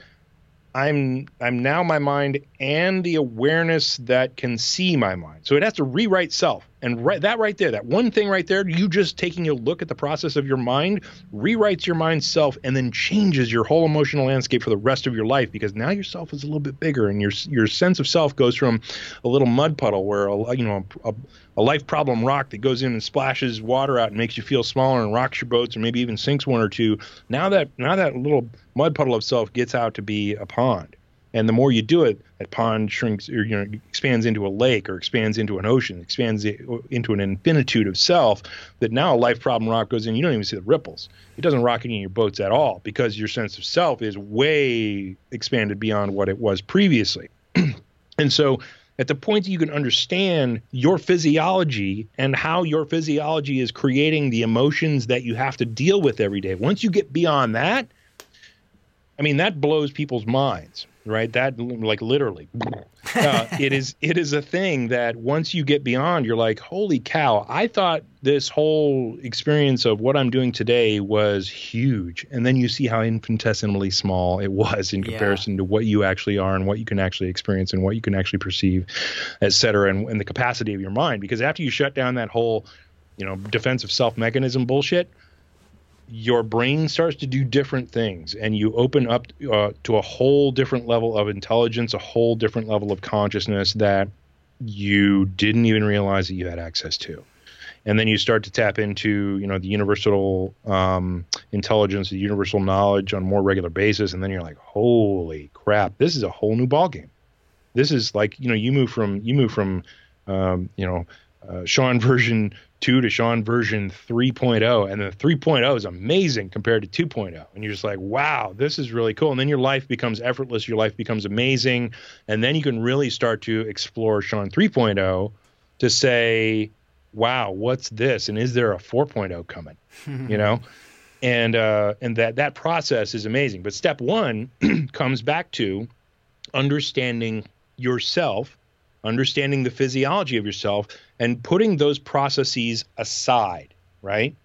I'm I'm now my mind and the awareness that can see my mind. So it has to rewrite self. And right that right there, that one thing right there, you just taking a look at the process of your mind rewrites your mind self and then changes your whole emotional landscape for the rest of your life because now your self is a little bit bigger and your your sense of self goes from a little mud puddle where a, you know a, a life problem rock that goes in and splashes water out and makes you feel smaller and rocks your boats or maybe even sinks one or two. Now that now that little mud puddle of self gets out to be a pond. And the more you do it, that pond shrinks or you know expands into a lake or expands into an ocean, expands into an infinitude of self. That now a life problem rock goes in, you don't even see the ripples. It doesn't rock any of your boats at all because your sense of self is way expanded beyond what it was previously. and so at the point that you can understand your physiology and how your physiology is creating the emotions that you have to deal with every day. Once you get beyond that, I mean that blows people's minds, right? That like literally, uh, it is it is a thing that once you get beyond, you're like, holy cow! I thought this whole experience of what I'm doing today was huge, and then you see how infinitesimally small it was in comparison yeah. to what you actually are and what you can actually experience and what you can actually perceive, et cetera, and, and the capacity of your mind. Because after you shut down that whole, you know, defensive self mechanism bullshit your brain starts to do different things and you open up uh, to a whole different level of intelligence a whole different level of consciousness that you didn't even realize that you had access to. And then you start to tap into you know the universal um, intelligence the universal knowledge on a more regular basis. And then you're like holy crap this is a whole new ballgame. This is like you know you move from you move from um, you know uh, Sean version 2 to Sean version 3.0. And the 3.0 is amazing compared to 2.0. And you're just like, wow, this is really cool. And then your life becomes effortless, your life becomes amazing. And then you can really start to explore Sean 3.0 to say, wow, what's this? And is there a 4.0 coming? you know? And uh, and that that process is amazing. But step one comes back to understanding yourself, understanding the physiology of yourself, and putting those processes aside, right?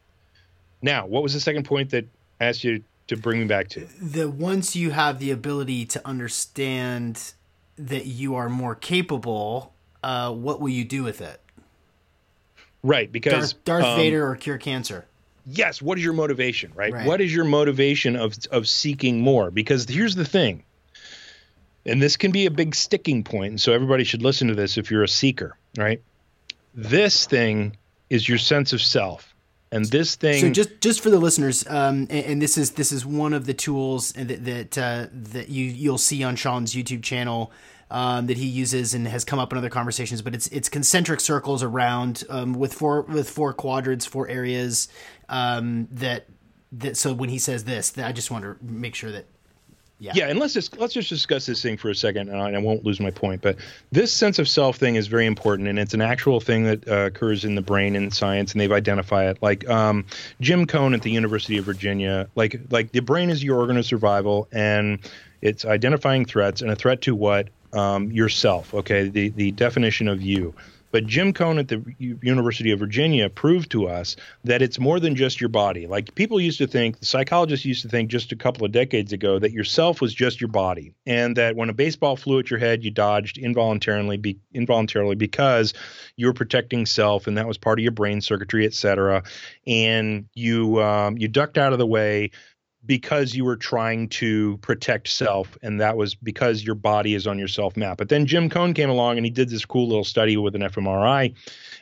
Now, what was the second point that I asked you to bring me back to? The once you have the ability to understand that you are more capable, uh, what will you do with it? Right, because Darth, Darth um, Vader or cure cancer. Yes, what is your motivation, right? right? What is your motivation of of seeking more? Because here's the thing. And this can be a big sticking point, and so everybody should listen to this if you're a seeker, right? This thing is your sense of self. And this thing. So just just for the listeners, um, and, and, this is this is one of the tools that that uh, that you you'll see on Sean's YouTube channel um, that he uses and has come up in other conversations. But it's it's concentric circles around um, with four with four quadrants, four areas um, that that. So when he says this, I just want to make sure that yeah. yeah, and let's just let's just discuss this thing for a second, and I, I, won't lose my point. But this sense of self thing is very important, and it's an actual thing that uh, occurs in the brain in science, and they've identified it. Like um, Jim Coan at the University of Virginia, like like the brain is your organ of survival, and it's identifying threats, and a threat to what um, yourself. Okay, the the definition of you. But Jim Coan at the University of Virginia proved to us that it's more than just your body. Like people used to think, the psychologists used to think just a couple of decades ago that yourself was just your body, and that when a baseball flew at your head, you dodged involuntarily, be, involuntarily because you were protecting self, and that was part of your brain circuitry, et cetera. And you um, you ducked out of the way because you were trying to protect self and that was because your body is on your self map but then jim coan came along and he did this cool little study with an fmri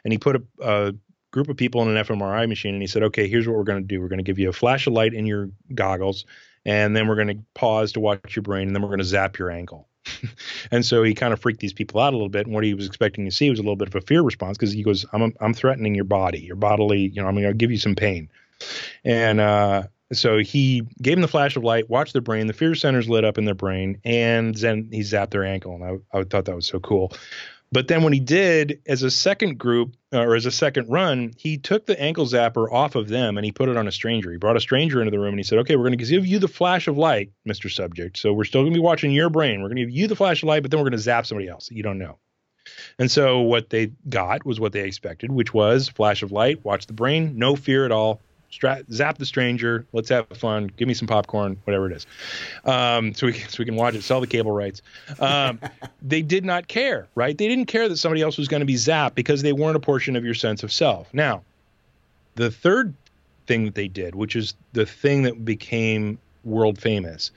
and he put a, a group of people in an fmri machine and he said okay here's what we're going to do we're going to give you a flash of light in your goggles and then we're going to pause to watch your brain and then we're going to zap your ankle and so he kind of freaked these people out a little bit. And what he was expecting to see was a little bit of a fear response because he goes, "I'm I'm threatening your body, your bodily. You know, I'm going to give you some pain." And uh, so he gave them the flash of light, watched their brain, the fear centers lit up in their brain, and then he zapped their ankle. And I, I thought that was so cool. But then when he did, as a second group uh, or as a second run, he took the ankle zapper off of them and he put it on a stranger. He brought a stranger into the room and he said, Okay, we're going to give you the flash of light, Mr. Subject. So we're still going to be watching your brain. We're going to give you the flash of light, but then we're going to zap somebody else that you don't know. And so what they got was what they expected, which was flash of light, watch the brain, no fear at all, Stra- zap the stranger. Let's have fun. Give me some popcorn, whatever it is. Um, so we can, so we can watch it. Sell the cable rights. Um, they did not care, right? They didn't care that somebody else was going to be zapped because they weren't a portion of your sense of self. Now, the third thing that they did, which is the thing that became world famous,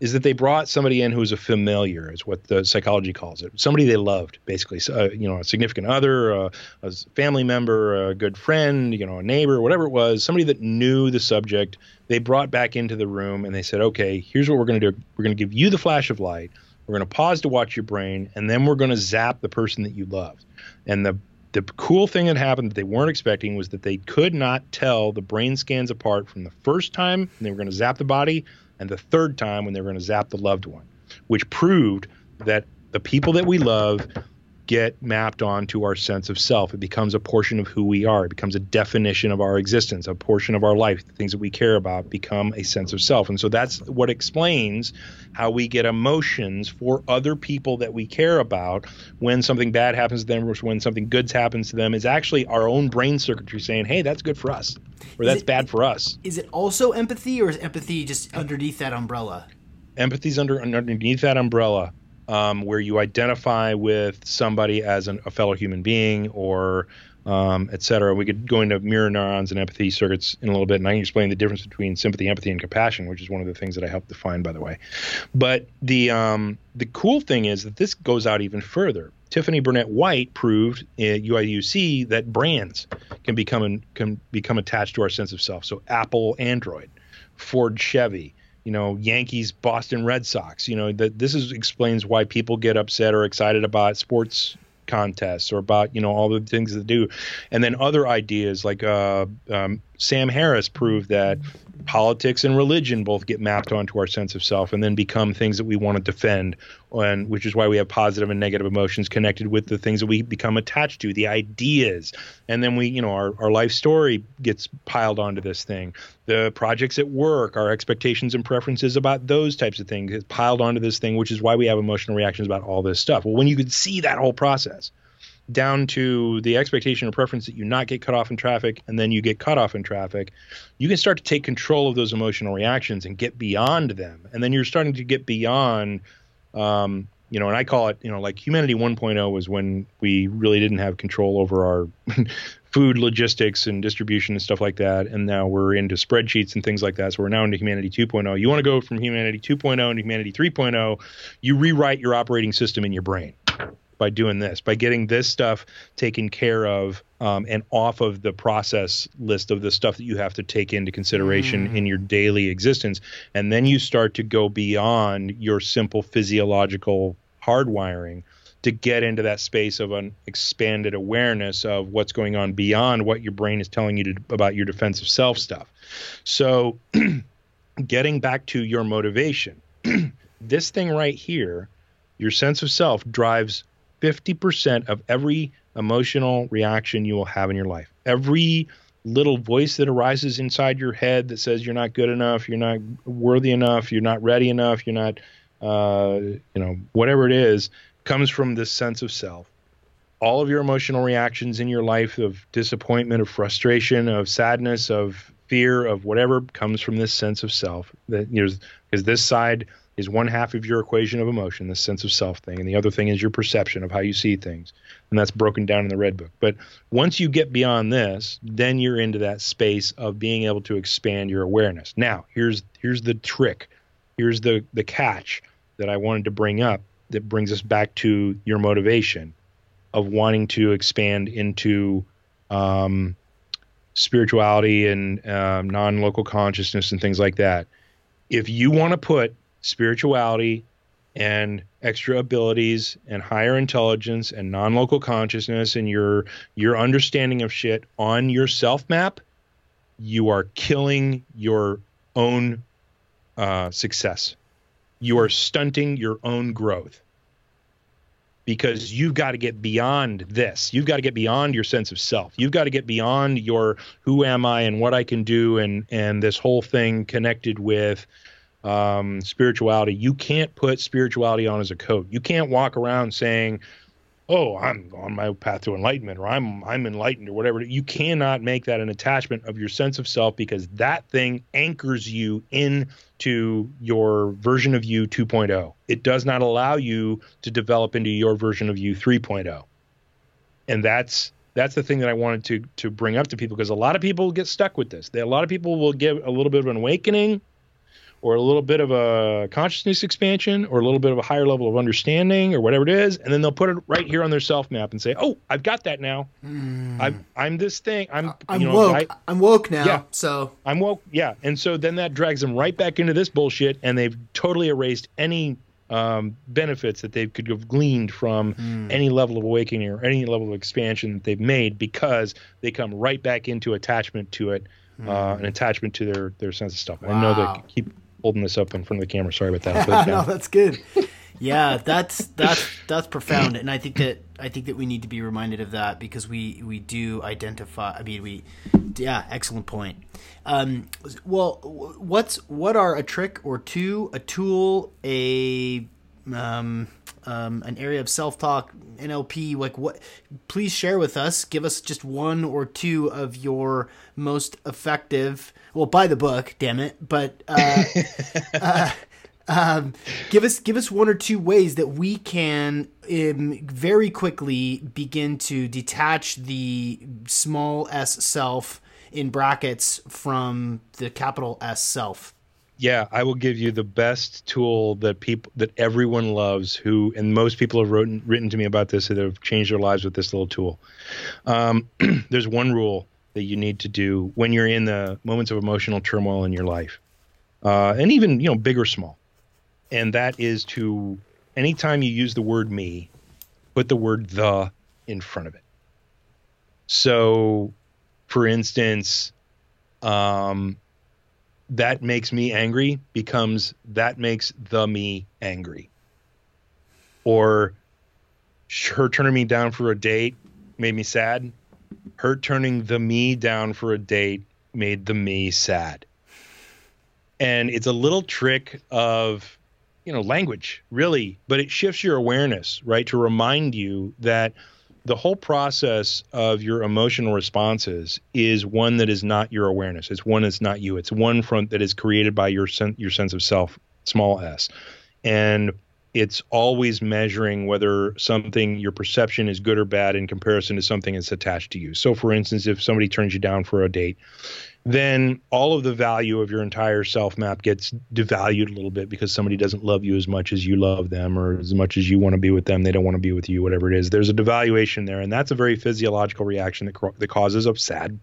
is that they brought somebody in who was a familiar, is what the psychology calls it. Somebody they loved, basically. Uh, you know, a significant other, uh, a family member, a good friend, you know, a neighbor, whatever it was. Somebody that knew the subject. They brought back into the room and they said, "Okay, here's what we're going to do. We're going to give you the flash of light. We're going to pause to watch your brain, and then we're going to zap the person that you loved. And the the cool thing that happened that they weren't expecting was that they could not tell the brain scans apart from the first time they were going to zap the body and the third time when they were going to zap the loved one, which proved that the people that we love get mapped onto our sense of self. It becomes a portion of who we are. It becomes a definition of our existence, a portion of our life. The things that we care about become a sense of self. And so that's what explains how we get emotions for other people that we care about when something bad happens to them or when something good happens to them is actually our own brain circuitry saying, hey, that's good for us or that's it, bad for us. Is it also empathy or is empathy just underneath that umbrella? Empathy's under underneath that umbrella um, where you identify with somebody as an, a fellow human being or um, et cetera. We could go into mirror neurons and empathy circuits in a little bit, and I can explain the difference between sympathy, empathy, and compassion, which is one of the things that I help define, by the way. But the um, the cool thing is that this goes out even further. Tiffany Barnett White proved at UIUC that brands can become can become attached to our sense of self. So Apple, Android, Ford, Chevy, you know, Yankees, Boston Red Sox. You know, that this is explains why people get upset or excited about sports contests or about you know all the things that do and then other ideas like uh, um, sam harris proved that politics and religion both get mapped onto our sense of self and then become things that we want to defend. And which is why we have positive and negative emotions connected with the things that we become attached to the ideas. And then we you know our, our life story gets piled onto this thing. The projects at work our expectations and preferences about those types of things piled onto this thing which is why we have emotional reactions about all this stuff. Well when you could see that whole process down to the expectation or preference that you not get cut off in traffic and then you get cut off in traffic, you can start to take control of those emotional reactions and get beyond them. And then you're starting to get beyond, um, you know, and I call it, you know, like humanity 1.0 was when we really didn't have control over our food logistics and distribution and stuff like that. And now we're into spreadsheets and things like that. So we're now into humanity 2.0. You want to go from humanity 2.0 into humanity 3.0, you rewrite your operating system in your brain by doing this, by getting this stuff taken care of um, and off of the process list of the stuff that you have to take into consideration mm. in your daily existence. And then you start to go beyond your simple physiological hardwiring to get into that space of an expanded awareness of what's going on beyond what your brain is telling you to, about your defensive self stuff. So, getting back to your motivation, this thing right here, your sense of self drives 50% of every emotional reaction you will have in your life. Every little voice that arises inside your head that says you're not good enough, you're not worthy enough, you're not ready enough, you're not, uh, you know, whatever it is, comes from this sense of self. All of your emotional reactions in your life of disappointment, of frustration, of sadness, of fear, of whatever comes from this sense of self. That you know, because this side is one half of your equation of emotion, the sense of self thing, and the other thing is your perception of how you see things, and that's broken down in the red book. But once you get beyond this, then you're into that space of being able to expand your awareness. Now, here's here's the trick, here's the the catch that I wanted to bring up that brings us back to your motivation of wanting to expand into um, spirituality and um, non-local consciousness and things like that. If you want to put spirituality and extra abilities and higher intelligence and non-local consciousness and your your understanding of shit on your self map you are killing your own uh, success. You are stunting your own growth. Because you've got to get beyond this. You've got to get beyond your sense of self. You've got to get beyond your who am i and what i can do and and this whole thing connected with um, spirituality. You can't put spirituality on as a coat. You can't walk around saying, "Oh, I'm on my path to enlightenment," or "I'm I'm enlightened," or whatever. You cannot make that an attachment of your sense of self because that thing anchors you into your version of you 2.0. It does not allow you to develop into your version of you 3.0, and that's that's the thing that I wanted to to bring up to people because a lot of people get stuck with this. They, a lot of people will get a little bit of an awakening or a little bit of a consciousness expansion or a little bit of a higher level of understanding or whatever it is and then they'll put it right here on their self map and say oh i've got that now mm. I'm, I'm this thing i'm i'm you know, woke I, am woke now yeah, so i'm woke yeah and so then that drags them right back into this bullshit and they've totally erased any um, benefits that they could have gleaned from mm. any level of awakening or any level of expansion that they've made because they come right back into attachment to it uh, an attachment to their their sense of stuff. Wow. I know they keep holding this up in front of the camera. Sorry about that. no, that's good. yeah, that's that's that's profound, and I think that I think that we need to be reminded of that because we we do identify. I mean, we yeah, excellent point. Um, well, what's what are a trick or two, a tool, a um, um, an area of self talk, NLP, like what? Please share with us. Give us just one or two of your most effective well, buy the book, damn it. But uh, uh, um, give us give us one or two ways that we can um, very quickly begin to detach the small s self in brackets from the capital S self. Yeah, I will give you the best tool that people that everyone loves. Who and most people have written written to me about this that have changed their lives with this little tool. Um, there's one rule that you need to do when you're in the moments of emotional turmoil in your life, uh, and even you know big or small. And that is to anytime you use the word me, put the word the in front of it. So, for instance, um, that makes me angry becomes that makes the me angry. Or her turning me down for a date made me sad. Her turning the me down for a date made the me sad. And it's a little trick of, you know, language, really, but it shifts your awareness, right? To remind you that the whole process of your emotional responses is one that is not your awareness. It's one that's not you. It's one front that is created by your sen- your sense of self, small s. And it's always measuring whether something your perception is good or bad in comparison to something that's attached to you. So for instance, if somebody turns you down for a date, then all of the value of your entire self map gets devalued a little bit because somebody doesn't love you as much as you love them or as much as you want to be with them. They don't want to be with you whatever it is. There's a devaluation there and that's a very physiological reaction that, that causes a sad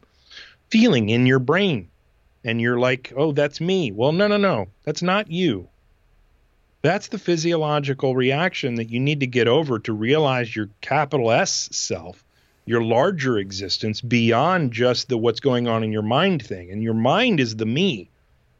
feeling in your brain. And you're like oh that's me. Well no no no. That's not you that's the physiological reaction that you need to get over to realize your capital S self, your larger existence beyond just the what's going on in your mind thing. And your mind is the me.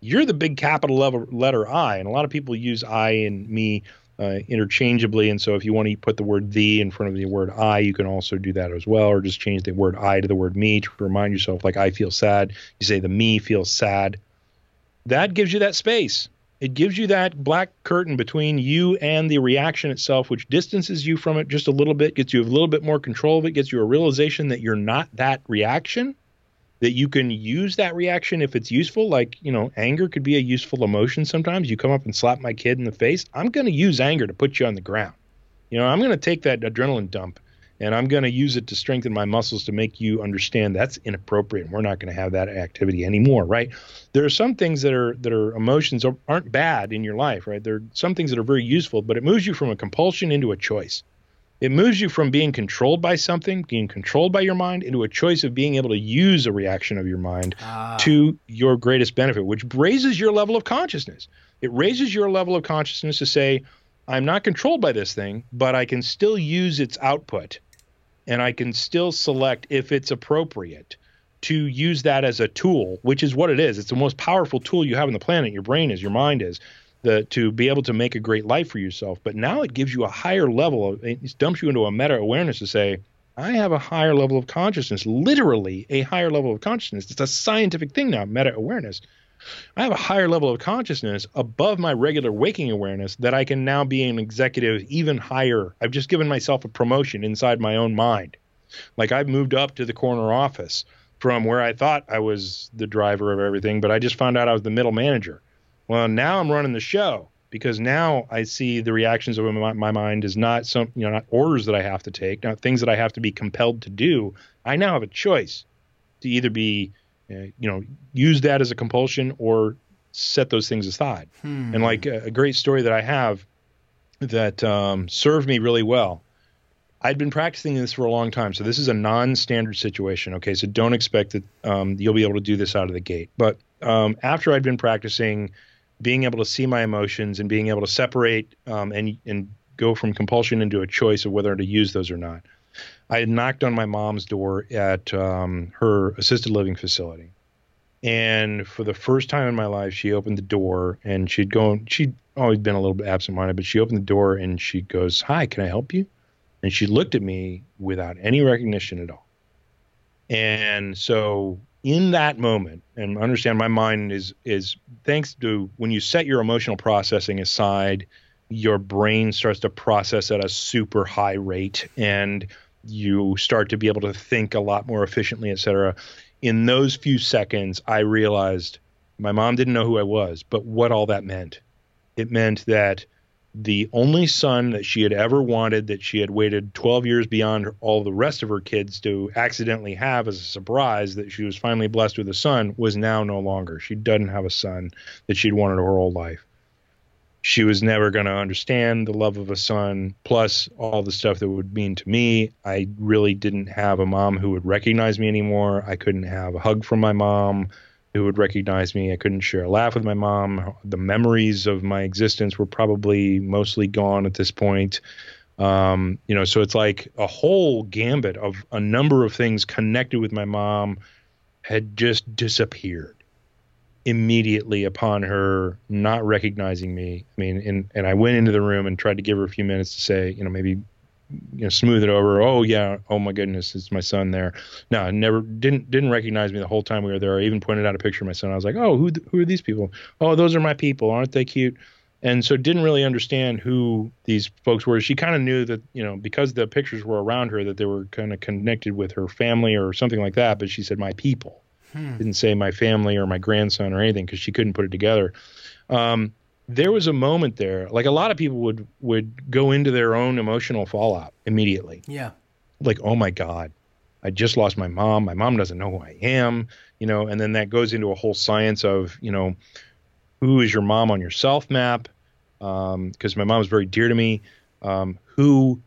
You're the big capital level, letter I. And a lot of people use I and me uh, interchangeably. And so if you want to put the word the in front of the word I, you can also do that as well, or just change the word I to the word me to remind yourself, like, I feel sad. You say the me feels sad. That gives you that space it gives you that black curtain between you and the reaction itself, which distances you from it just a little bit, gets you a little bit more control of it, gets you a realization that you're not that reaction, that you can use that reaction if it's useful. Like, you know, anger could be a useful emotion sometimes. You come up and slap my kid in the face. I'm going to use anger to put you on the ground. You know, I'm going to take that adrenaline dump and I'm going to use it to strengthen my muscles to make you understand that's inappropriate. We're not going to have that activity anymore, right? There are some things that are that are emotions aren't bad in your life, right? There are some things that are very useful, but it moves you from a compulsion into a choice. It moves you from being controlled by something, being controlled by your mind, into a choice of being able to use a reaction of your mind ah. to your greatest benefit, which raises your level of consciousness. It raises your level of consciousness to say, I'm not controlled by this thing, but I can still use its output and I can still select if it's appropriate to use that as a tool, which is what it is. It's the most powerful tool you have on the planet. Your brain is, your mind is, the to be able to make a great life for yourself. But now it gives you a higher level of it dumps you into a meta awareness to say, I have a higher level of consciousness, literally a higher level of consciousness. It's a scientific thing now, meta awareness. I have a higher level of consciousness above my regular waking awareness that I can now be an executive even higher. I've just given myself a promotion inside my own mind. Like I've moved up to the corner office from where I thought I was the driver of everything, but I just found out I was the middle manager. Well, now I'm running the show because now I see the reactions of my, my mind is not some, you know, not orders that I have to take, not things that I have to be compelled to do. I now have a choice to either be you know, use that as a compulsion or set those things aside. Hmm. And like a, a, great story that I have that um, served me really well. I'd been practicing this for a long time, so this is a non-standard situation. Okay, so don't expect that um, you'll be able to do this out of the gate. But um, after I'd been practicing, being able to see my emotions and being able to separate um, and and go from compulsion into a choice of whether to use those or not. I had knocked on my mom's door at um, her assisted living facility. And for the first time in my life, she opened the door and she'd go, she'd always been a little bit absent minded, but she opened the door and she goes, Hi, can I help you? And she looked at me without any recognition at all. And so in that moment, and understand my mind is is thanks to when you set your emotional processing aside, your brain starts to process at a super high rate and you start to be able to think a lot more efficiently, et cetera. In those few seconds, I realized my mom didn't know who I was, but what all that meant. It meant that the only son that she had ever wanted, that she had waited 12 years beyond all the rest of her kids to accidentally have as a surprise, that she was finally blessed with a son, was now no longer. She doesn't have a son that she'd wanted her whole life she was never going to understand the love of a son, plus all the stuff that would mean to me. I really didn't have a mom who would recognize me anymore. I couldn't have a hug from my mom who would recognize me. I couldn't share a laugh with my mom. The memories of my existence were probably mostly gone at this point. Um, you know, so it's like a whole gambit of a number of things connected with my mom had just disappeared immediately upon her not recognizing me. I mean, and, and I went into the room and tried to give her a few minutes to say, you know, maybe you know smooth it over. Oh yeah. Oh my goodness. It's my son there. No never didn't didn't recognize me the whole time we were there. I even pointed out a picture of my son. I was like oh who who are these people? Oh those are my people. Aren't they cute? And so didn't really understand who these folks were. She kind of knew that you know because the pictures were around her that they were kind of connected with her family or something like that but she said my people hmm. didn't say my family or my grandson or anything because she couldn't put it together. Um, there was a moment there like a lot of people would would go into their own emotional fallout immediately. Yeah. Like oh my god i just lost my mom. My mom doesn't know who i am you know and then that goes into a whole science of you know who is your mom on your self map? Because um, my mom is very dear to me. Um, who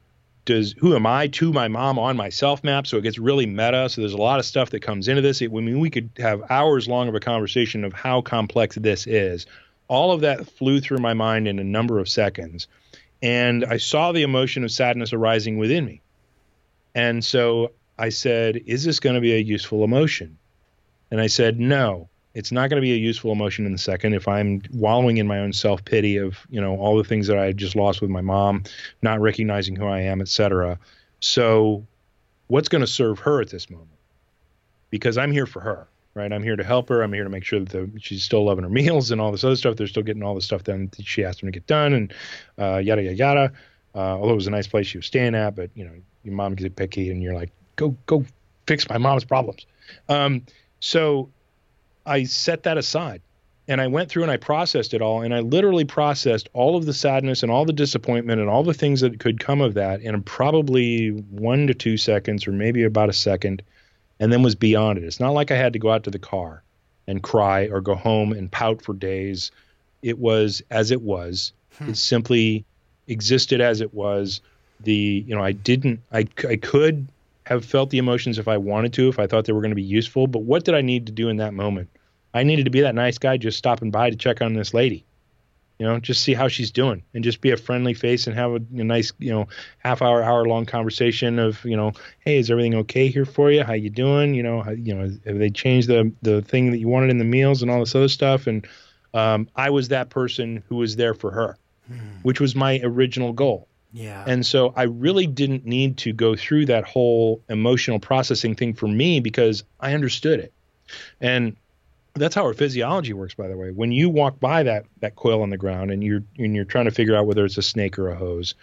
does who am i to my mom on my self map so it gets really meta so there's a lot of stuff that comes into this it, i mean we could have hours long of a conversation of how complex this is all of that flew through my mind in a number of seconds. And I saw the emotion of sadness arising within me. And so I said, Is this going to be a useful emotion? And I said, No, it's not going to be a useful emotion in the second if I'm wallowing in my own self pity of, you know, all the things that I just lost with my mom, not recognizing who I am, etc. So what's going to serve her at this moment? Because I'm here for her right? I'm here to help her. I'm here to make sure that the, she's still loving her meals and all this other stuff. They're still getting all the stuff done that she asked them to get done and uh, yada yada yada. Uh, although it was a nice place she was staying at, but you know your mom gets picky and you're like, go go fix my mom's problems. Um, so I set that aside and I went through and I processed it all and I literally processed all of the sadness and all the disappointment and all the things that could come of that in probably one to two seconds or maybe about a second and then was beyond it. It's not like I had to go out to the car and cry or go home and pout for days. It was as it was. Hmm. It simply existed as it was. The you know I didn't I I could have felt the emotions if I wanted to if I thought they were going to be useful. But what did I need to do in that moment? I needed to be that nice guy just stopping by to check on this lady you know just see how she's doing and just be a friendly face and have a, a, nice you know half hour hour long conversation of you know hey is everything okay here for you how you doing you know how, you know have they changed the the thing that you wanted in the meals and all this other stuff and um, i was that person who was there for her hmm. which was my original goal yeah and so i really didn't need to go through that whole emotional processing thing for me because i understood it and that's how our physiology works, by the way. When you walk by that that coil on the ground and you're and you're trying to figure out whether it's a snake or a hose,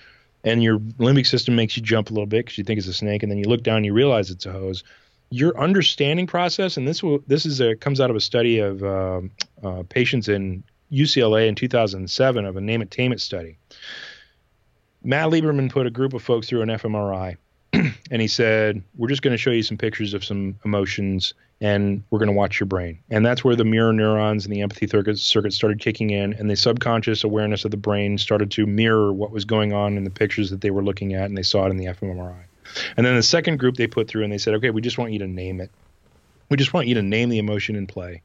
and your limbic system makes you jump a little bit because you think it's a snake, and then you look down and you realize it's a hose. Your understanding process, and this will this is a comes out of a study of uh, uh, patients in UCLA in 2007 of a name it tame it study. Matt Lieberman put a group of folks through an fMRI, and he said, "We're just going to show you some pictures of some emotions and we're going to watch your brain. And that's where the mirror neurons and the empathy circuit, started kicking in, and the subconscious awareness of the brain started to mirror what was going on in the pictures that they were looking at, and they saw it in the fMRI. And then the second group they put through, and they said, okay, we just want you to name it. We just want you to name the emotion in play.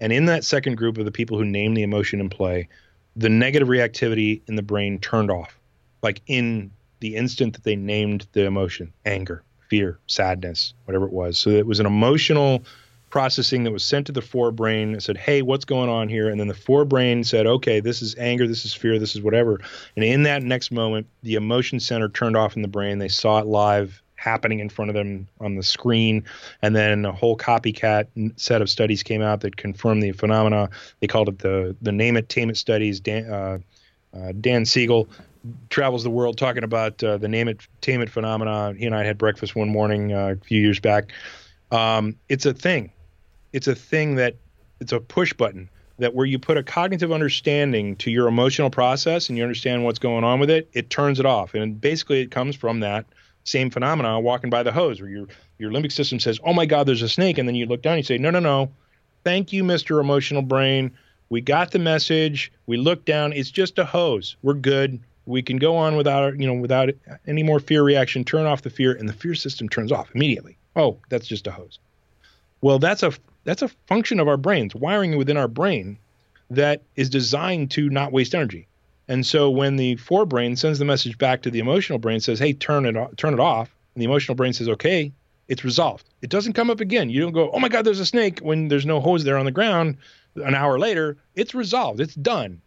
And in that second group of the people who named the emotion in play, the negative reactivity in the brain turned off, like in the instant that they named the emotion anger fear, sadness, whatever it was. So it was an emotional processing that was sent to the forebrain and said, Hey, what's going on here? And then the forebrain said, Okay, this is anger, this is fear, this is whatever. And in that next moment, the emotion center turned off in the brain. They saw it live happening in front of them on the screen. And then a whole copycat set of studies came out that confirmed the phenomena. They called it the the Name It, Tame It studies. Dan, uh, uh, Dan Siegel travels the world talking about uh, the name it tame it phenomenon. He and I had breakfast one morning uh, a few years back. Um, it's a thing. It's a thing that it's a push button that where you put a cognitive understanding to your emotional process and you understand what's going on with it, it turns it off. And basically, it comes from that same phenomenon walking by the hose where your your limbic system says, "Oh my God, there's a snake," and then you look down and you say, "No, no, no, thank you, Mister Emotional Brain." We got the message. We look down. It's just a hose. We're good we can go on without you know without any more fear reaction turn off the fear and the fear system turns off immediately oh that's just a hose well that's a that's a function of our brains wiring within our brain that is designed to not waste energy And so when the forebrain sends the message back to the emotional brain, says, "Hey, turn it turn it off," and the emotional brain says, "Okay," it's resolved. It doesn't come up again. You don't go, "Oh my God, there's a snake," when there's no hose there on the ground. An hour later, it's resolved. It's done.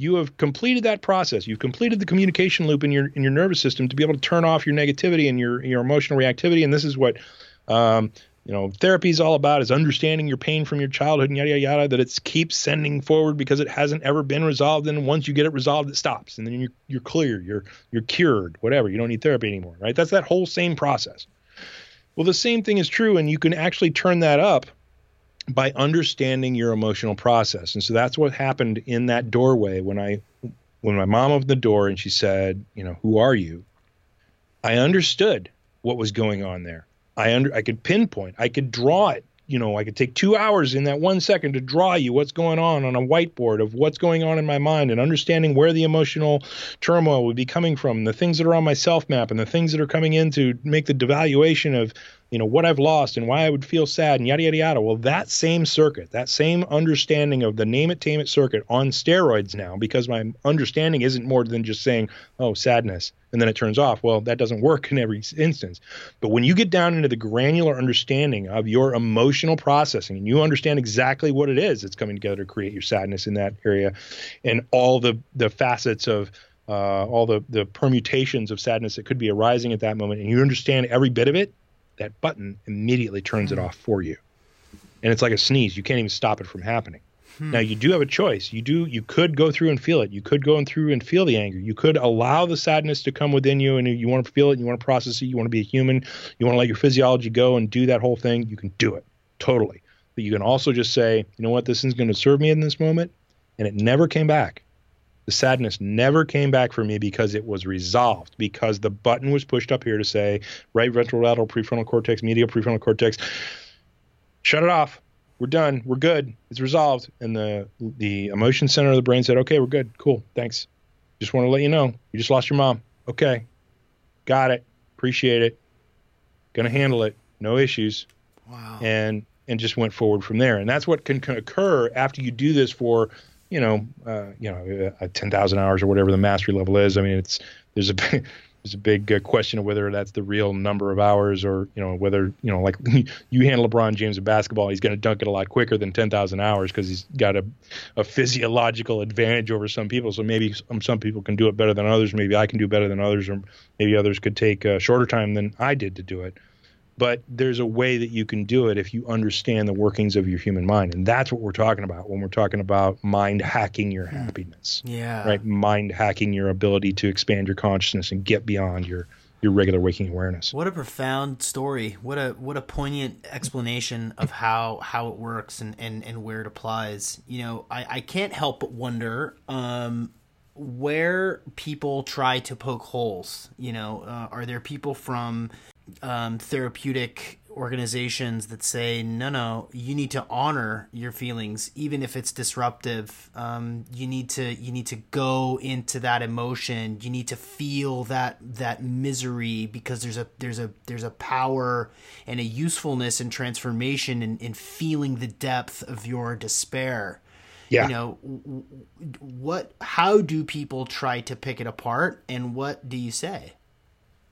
You have completed that process. You've completed the communication loop in your in your nervous system to be able to turn off your negativity and your your emotional reactivity. And this is what um, you know therapy is all about is understanding your pain from your childhood and yada yada yada that it keeps sending forward because it hasn't ever been resolved. And once you get it resolved it stops. And then you're you're clear you're you're cured whatever. You don't need therapy anymore right? That's that whole same process. Well the same thing is true and you can actually turn that up by understanding your emotional process and so that's what happened in that doorway when i when my mom opened the door and she said you know who are you i understood what was going on there I under I could pinpoint, I could draw it. You know, I could take two hours in that one second to draw you what's going on on a whiteboard of what's going on in my mind and understanding where the emotional turmoil would be coming from, the things that are on my self map and the things that are coming in to make the devaluation of you know what I've lost and why I would feel sad and yada yada yada. Well, that same circuit, that same understanding of the name it tame it circuit on steroids now, because my understanding isn't more than just saying, oh, sadness, and then it turns off. Well, that doesn't work in every instance. But when you get down into the granular understanding of your emotional processing and you understand exactly what it is that's coming together to create your sadness in that area and all the the facets of uh, all the the permutations of sadness that could be arising at that moment, and you understand every bit of it, that button immediately turns it hmm. off for you. And it's like a sneeze. You can't even stop it from happening. Hmm. Now you do have a choice. You do you could go through and feel it. You could go in through and feel the anger. You could allow the sadness to come within you and you want to feel it, you want to process it, you want to be a human, you want to let your physiology go and do that whole thing, you can do it. Totally. But you can also just say, you know what, this isn't going to serve me in this moment. And it never came back. The sadness never came back for me because it was resolved, because the button was pushed up here to say right ventral lateral prefrontal cortex, medial prefrontal cortex, shut it off. We're done. We're good. It's resolved. And the the emotion center of the brain said, okay, we're good. Cool. Thanks. Just want to let you know you just lost your mom. Okay. Got it. Appreciate it. Gonna handle it. No issues. Wow. And and just went forward from there. And that's what can, can occur after you do this for you know, uh, you know, uh, ten thousand hours or whatever the mastery level is. I mean, it's there's a there's a big uh, question of whether that's the real number of hours or you know whether you know like you handle LeBron James in basketball, he's going to dunk it a lot quicker than ten thousand hours because he's got a, a physiological advantage over some people. So maybe some, some people can do it better than others. Maybe I can do better than others, or maybe others could take a shorter time than I did to do it but there's a way that you can do it if you understand the workings of your human mind. And that's what we're talking about when we're talking about mind hacking your hmm. happiness yeah. right? Mind hacking your ability to expand your consciousness and get beyond your your regular waking awareness. What a profound story. What a what a poignant explanation of how how it works and and, and where it applies. You know i i can't help but wonder um where people try to poke holes. You know uh, are there people from um, therapeutic organizations that say no no you need to honor your feelings even if it's disruptive. Um, you need to you need to go into that emotion. You need to feel that that misery because there's a there's a there's a power and a usefulness and transformation in, in feeling the depth of your despair. Yeah. you know what how do people try to pick it apart and what do you say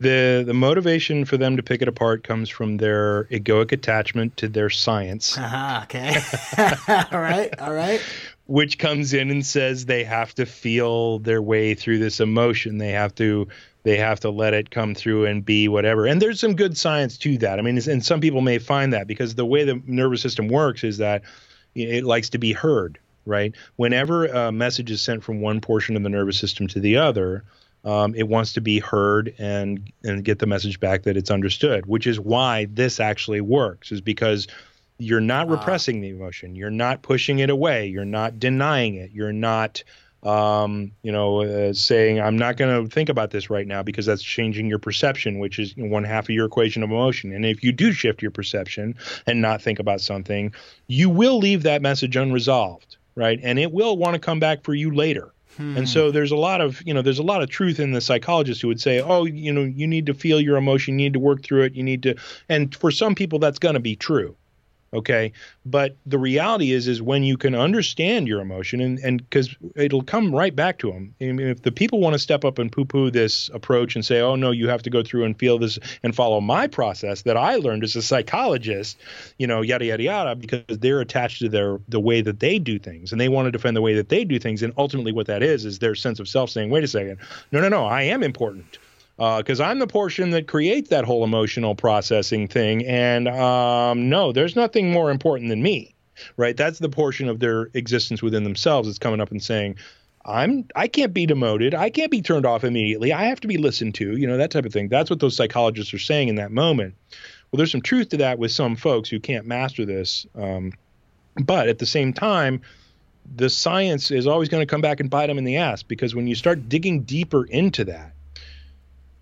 the the motivation for them to pick it apart comes from their egoic attachment to their science. Uh-huh, okay. all right. All right. Which comes in and says they have to feel their way through this emotion. They have to they have to let it come through and be whatever. And there's some good science to that. I mean, and some people may find that because the way the nervous system works is that it likes to be heard, right? Whenever a message is sent from one portion of the nervous system to the other, um, it wants to be heard and and get the message back that it's understood, which is why this actually works, is because you're not repressing the emotion, you're not pushing it away, you're not denying it, you're not um, you know, uh, saying I'm not going to think about this right now because that's changing your perception, which is one half of your equation of emotion. And if you do shift your perception and not think about something, you will leave that message unresolved, right? And it will want to come back for you later. Hmm. And so there's a lot of, you know, there's a lot of truth in the psychologist who would say, oh, you know, you need to feel your emotion, you need to work through it, you need to, and for some people that's going to be true. Okay? But the reality is is when you can understand your emotion and and because it'll come right back to them I mean, if the people want to step up and poo-poo this approach and say oh no you have to go through and feel this and follow my process that i learned as a psychologist you know yada yada yada because they're attached to their the way that they do things and they want to defend the way that they do things and ultimately what that is is their sense of self saying wait a second. No no no i am important because uh, I'm the portion that creates that whole emotional processing thing. And um, no, there's nothing more important than me, right? That's the portion of their existence within themselves that's coming up and saying, I'm I can't be demoted. I can't be turned off immediately. I have to be listened to, you know, that type of thing. That's what those psychologists are saying in that moment. Well, there's some truth to that with some folks who can't master this. Um, but at the same time, the science is always going to come back and bite them in the ass because when you start digging deeper into that,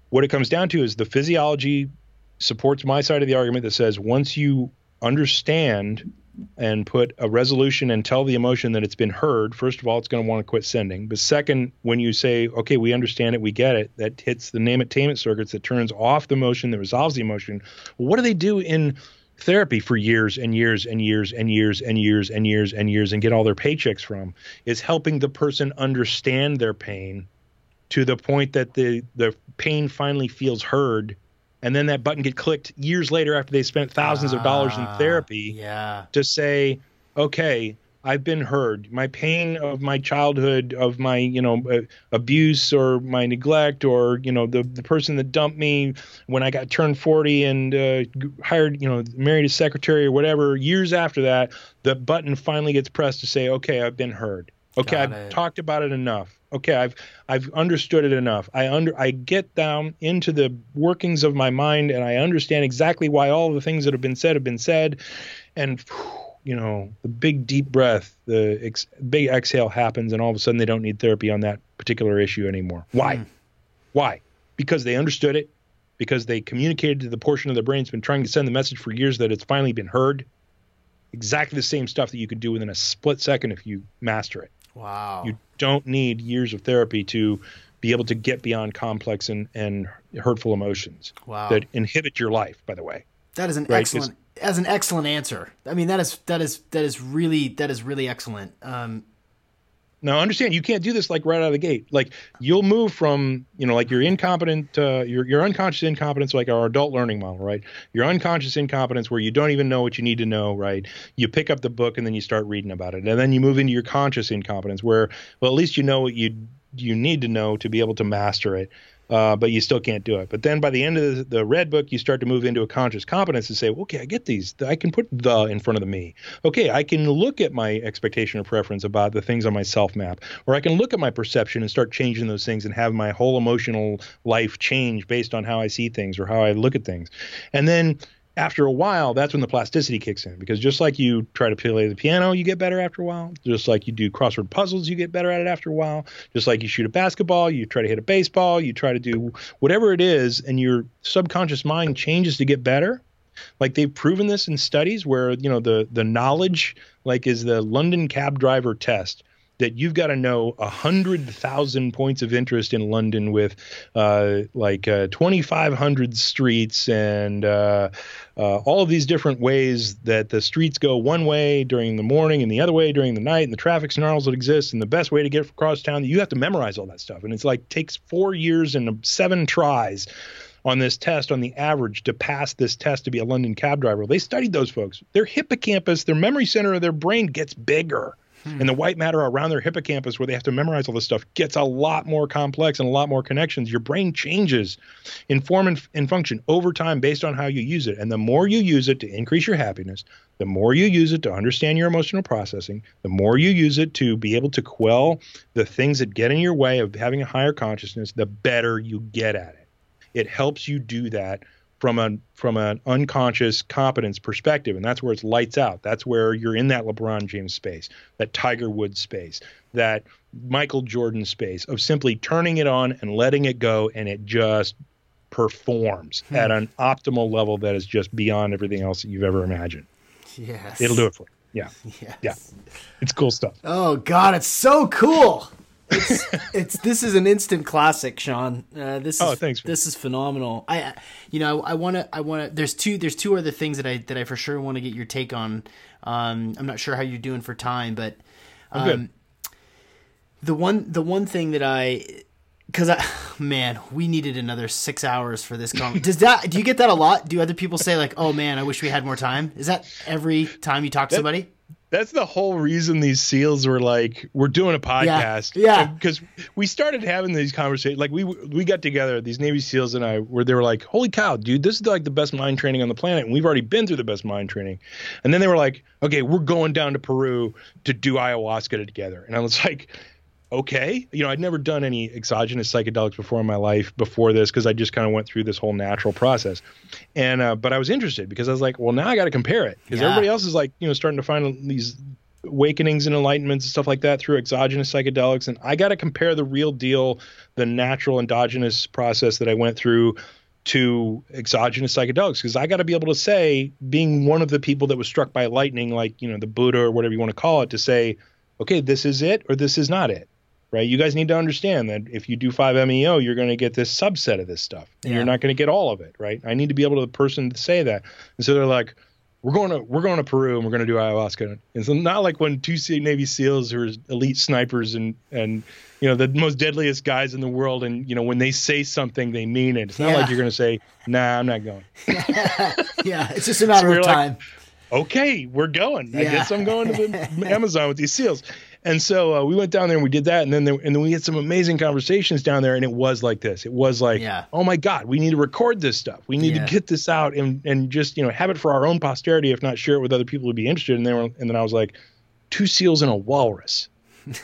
what it comes down to is the physiology supports my side of the argument that says once you understand and put a resolution and tell the emotion that it's been heard, first of all, it's going to want to quit sending. But second, when you say, okay, we understand it, we get it, that hits the name attainment circuits that turns off the emotion, that resolves the emotion. Well, what do they do in therapy for years and years and years and years and years and years and years and get all their paychecks from? Is helping the person understand their pain to the point that the the pain finally feels heard and then that button get clicked years later after they spent thousands of dollars in Ah, therapy Yeah. to say okay i've been heard my pain of my childhood of my you know uh, abuse or my neglect or you know the, the person that dumped me when i got turned 40 and uh, hired you know married a secretary or whatever years after that the button finally gets pressed to say okay i've been heard okay Got i've it. talked about it enough okay i've i've understood it enough. I under i get down into the workings of my mind and i understand exactly why all the things that have been said have been said. And you know the big deep breath the ex- big exhale happens and all of a sudden they don't need therapy on that particular issue anymore. Why? Hmm. Why? Because they understood it. Because they communicated to the portion of their brain that's been trying to send the message for years that it's finally been heard. Exactly the same stuff that you could do within a split second if you master it Wow. you don't need years of therapy to be able to get beyond complex and, and hurtful emotions wow. that inhibit your life by the way That is an Right, 'cause- excellent. That's an excellent answer. I mean, that is that is that is really that is really excellent. Um, Now understand you can't do this like right out of the gate. Like you'll move from, you know, like your incompetent uh your your unconscious incompetence like our adult learning model, right? Your unconscious incompetence where you don't even know what you need to know, right? You pick up the book and then you start reading about it. And then you move into your conscious incompetence where well at least you know what you you need to know to be able to master it. Uh, but you still can't do it. But then by the end of the, the red book, you start to move into a conscious competence and say, okay, I get these. I can put the in front of the me. Okay, I can look at my expectation or preference about the things on my self map, or I can look at my perception and start changing those things and have my whole emotional life change based on how I see things or how I look at things. And then after a while, that's when the plasticity kicks in because just like you try to play the piano, you get better after a while. Just like you do crossword puzzles, you get better at it after a while. Just like you shoot a basketball, you try to hit a baseball, you try to do whatever it is, and your subconscious mind changes to get better. Like they've proven this in studies where you know the the knowledge like is the London cab driver test that you've got to know a hundred thousand points of interest in London with uh, like uh, 2,500 streets and uh, uh, all of these different ways that the streets go one way during the morning and the other way during the night and the traffic snarls that exist and the best way to get across town. You have to memorize all that stuff. And it's like takes four years and seven tries on this test on the average to pass this test to be a London cab driver. They studied those folks. Their hippocampus, their memory center of their brain gets bigger. Hmm. And the white matter around their hippocampus, where they have to memorize all this stuff, gets a lot more complex and a lot more connections. Your brain changes in form and, and function over time based on how you use it. And the more you use it to increase your happiness, the more you use it to understand your emotional processing, the more you use it to be able to quell the things that get in your way of having a higher consciousness, the better you get at it. It helps you do that from a from an unconscious competence perspective, and that's where it's lights out. That's where you're in that LeBron James space, that Tiger Woods space, that Michael Jordan space of simply turning it on and letting it go, and it just performs hmm. at an optimal level that is just beyond everything else that you've ever imagined. yes. It'll do it for you. Yeah, Yes. yeah, it's cool stuff. Oh God, it's so cool. It's, it's this is an instant classic, Sean. Uh, this is Oh, thanks, man. this is phenomenal. I you know I want to I want to. There's two there's two other things that I that I for sure want to get your take on. Um, I'm not sure how you're doing for time, but um, the one the one thing that I because I man we needed another six hours for this con does that do you get that a lot do other people say like oh man I wish we had more time is that every time you talk to somebody That's the whole reason these seals were like, we're doing a podcast. yeah. Because we started having these conversations. Like we we got together, these Navy SEALs and I, where they were like, "Holy cow, dude, this is like the best mind training on the planet, and we've already been through the best mind training." And then they were like, "Okay, we're going down to Peru to do ayahuasca together." And I was like, okay. You know, I'd never done any exogenous psychedelics before in my life before this because I just kind of went through this whole natural process. And uh, but I was interested because I was like, well, now I got to compare it because Yeah. everybody else is like, you know, starting to find these awakenings and enlightenments and stuff like that through exogenous psychedelics, and I got to compare the real deal, the natural endogenous process that I went through to exogenous psychedelics because I got to be able to say, being one of the people that was struck by lightning, like you know the Buddha or whatever you want to call it, to say, okay, this is it or this is not it, right? You guys need to understand that if you do 5-MeO, you're going to get this subset of this stuff, and Yeah. you're not going to get all of it, right? I need to be able to the person to say that, and so they're like. We're going to we're going to Peru and we're going to do ayahuasca. And so not like when two Navy SEALs who are elite snipers and and you know the most deadliest guys in the world and you know when they say something they mean it. It's not Yeah. like you're going to say nah I'm not going. yeah it's just a matter we're of like- time okay, we're going. I guess I'm going to the Amazon with these seals. And so uh, we went down there and we did that, and then there, and then we had some amazing conversations down there, and it was like this. It was like, Yeah. oh my God, we need to record this stuff. We need Yeah. to get this out and and just you know have it for our own posterity, if not share it with other people who'd be interested. And they were, and then I was like, two seals and a walrus,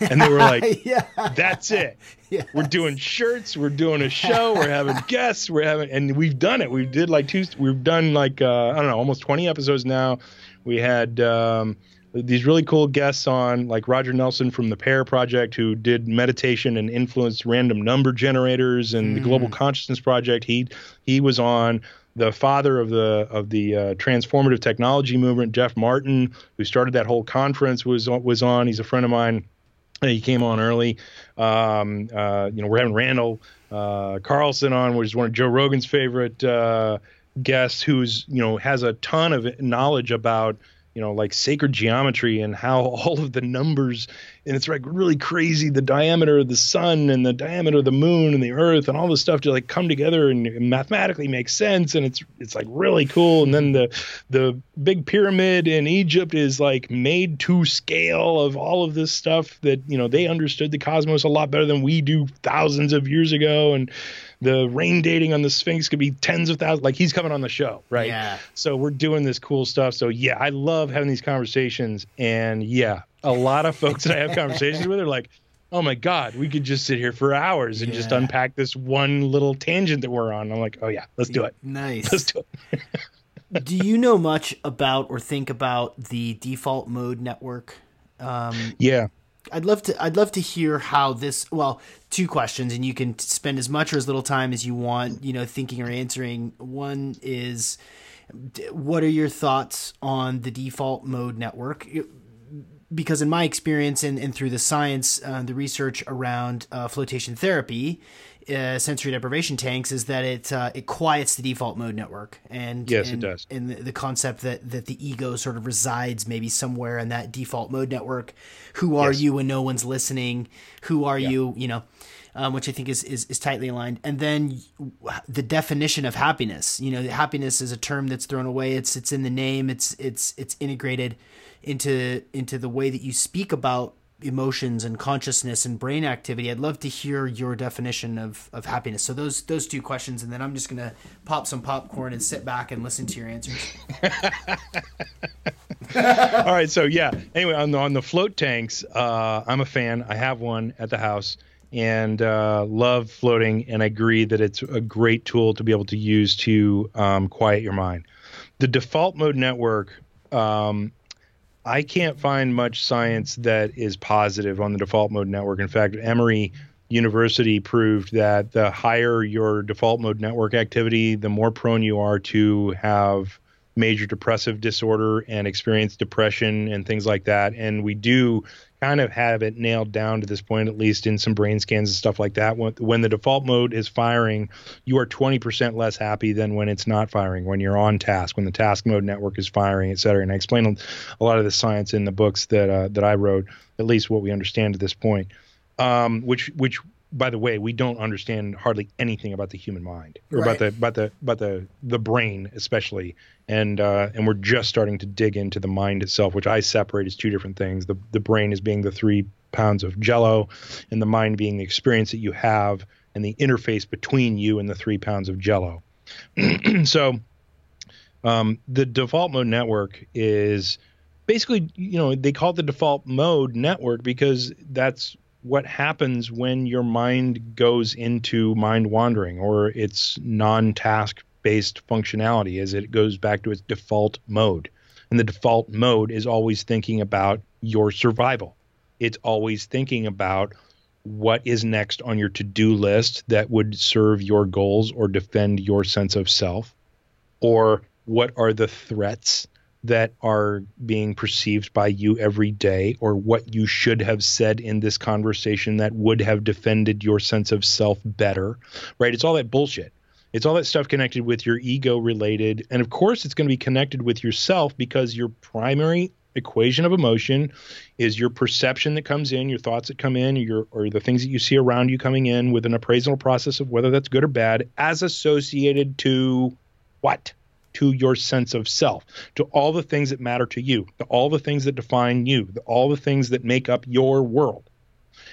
and they were like, yeah that's it. yeah We're doing shirts. We're doing a show. We're having guests. We're having, and we've done it. We did like two. We've done like uh, I don't know, almost 20 episodes now. We had um, these really cool guests on, like Roger Nelson from the PEAR Project, who did meditation and influenced random number generators, and the Global Consciousness Project. He he was on. The father of the of the uh, transformative technology movement, Jeff Martin, who started that whole conference, was was on. He's a friend of mine. He came on early. Um, uh, you know, we're having Randall uh, Carlson on, which is one of Joe Rogan's favorite uh, guests, who's you know has a ton of knowledge about you know like sacred geometry and how all of the numbers and it's like really crazy the diameter of the sun and the diameter of the moon and the earth and all this stuff to like come together and mathematically make sense and it's it's like really cool. And then the the big pyramid in Egypt is like made to scale of all of this stuff that you know they understood the cosmos a lot better than we do thousands of years ago. And the rain dating on the Sphinx could be tens of thousands. Like he's coming on the show, right? Yeah. So we're doing this cool stuff. So yeah, I love having these conversations. And yeah, a lot of folks that I have conversations with are like, oh my God, we could just sit here for hours and just unpack this one little tangent that we're on. I'm like, oh yeah, let's do it. nice Let's do it. do you know much about or think about the default mode network um, Yeah. I'd love to. I'd love to hear how this. Well, two questions, and you can spend as much or as little time as you want. You know, thinking or answering. One is, what are your thoughts on the default mode network? Because in my experience and, and through the science, uh, the research around uh, flotation therapy, uh, sensory deprivation tanks, is that it uh, it quiets the default mode network, and Yes, it does. and the, the concept that that the ego sort of resides maybe somewhere in that default mode network. Who are Yes. you when no one's listening? Who are you? You know, um, which I think is, is is tightly aligned. And then the definition of happiness. You know, happiness is a term that's thrown away. It's it's in the name. It's it's it's integrated into into the way that you speak about emotions and consciousness and brain activity. I'd love to hear your definition of, of happiness. So those those two questions, and then I'm just gonna pop some popcorn and sit back and listen to your answers. All right. So yeah. Anyway, on the on the float tanks, uh, I'm a fan. I have one at the house and uh, love floating, and I agree that it's a great tool to be able to use to um, quiet your mind. The default mode network. Um, I can't find much science that is positive on the default mode network. In fact, Emory University proved that the higher your default mode network activity, the more prone you are to have major depressive disorder and experience depression and things like that. And we do kind of have it nailed down to this point, at least in some brain scans and stuff like that. When, when the default mode is firing, you are 20% less happy than when it's not firing, when you're on task, when the task mode network is firing, et cetera. And I explain a lot of the science in the books that uh, that I wrote, at least what we understand at this point. Um, which which by the way, we don't understand hardly anything about the human mind or right. about the about the about the the brain especially, and uh, and we're just starting to dig into the mind itself, which I separate as two different things. The the brain is being the three pounds of Jello, and the mind being the experience that you have and the interface between you and the three pounds of Jello. so, um, the default mode network is basically you know they call it the default mode network because that's what happens when your mind goes into mind wandering or its non-task based functionality as it goes back to its default mode. And the default mode is always thinking about your survival. It's always thinking about what is next on your to-do list that would serve your goals or defend your sense of self or what are the threats that are being perceived by you every day or what you should have said in this conversation that would have defended your sense of self better, right? It's all that bullshit. It's all that stuff connected with your ego related. And of course, it's going to be connected with yourself because your primary equation of emotion is your perception that comes in, your thoughts that come in, your or the things that you see around you coming in with an appraisal process of whether that's good or bad as associated to what? To your sense of self, to all the things that matter to you, to all the things that define you, to all the things that make up your world.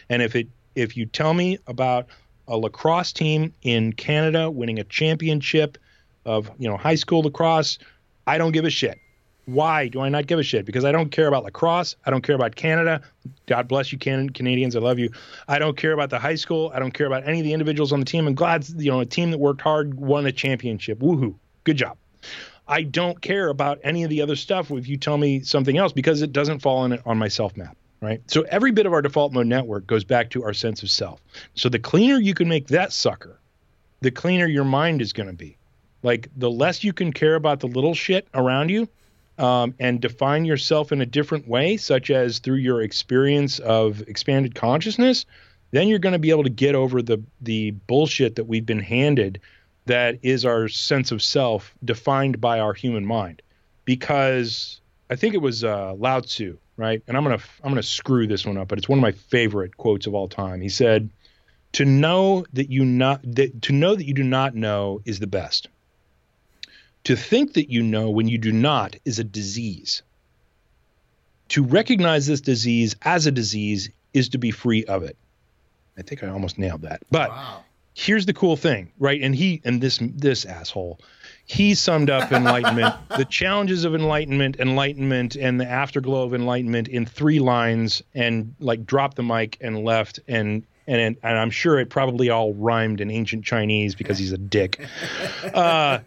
And if it if you tell me about a lacrosse team in Canada winning a championship of, you know, high school lacrosse, I don't give a shit. Why do I not give a shit? Because I don't care about lacrosse. I don't care about Canada. God bless you, Can- Canadians. I love you. I don't care about the high school. I don't care about any of the individuals on the team. I'm glad, you know, a team that worked hard won a championship. Woohoo. Good job. I don't care about any of the other stuff if you tell me something else because it doesn't fall on on my self map, right? So every bit of our default mode network goes back to our sense of self. So the cleaner you can make that sucker, the cleaner your mind is going to be. Like the less you can care about the little shit around you, um, and define yourself in a different way, such as through your experience of expanded consciousness, then you're going to be able to get over the the bullshit that we've been handed that is our sense of self defined by our human mind. Because I think it was uh, Lao Tzu, right? And I'm gonna I'm gonna screw this one up, but it's one of my favorite quotes of all time. He said, "To know that you not that to know that you do not know is the best. To think that you know when you do not is a disease. To recognize this disease as a disease is to be free of it." I think I almost nailed that, but. Wow here's the cool thing, right? And he and this this asshole, he summed up enlightenment, the challenges of enlightenment, enlightenment, and the afterglow of enlightenment in three lines, and like dropped the mic and left, and and and I'm sure it probably all rhymed in ancient Chinese because he's a dick. Uh,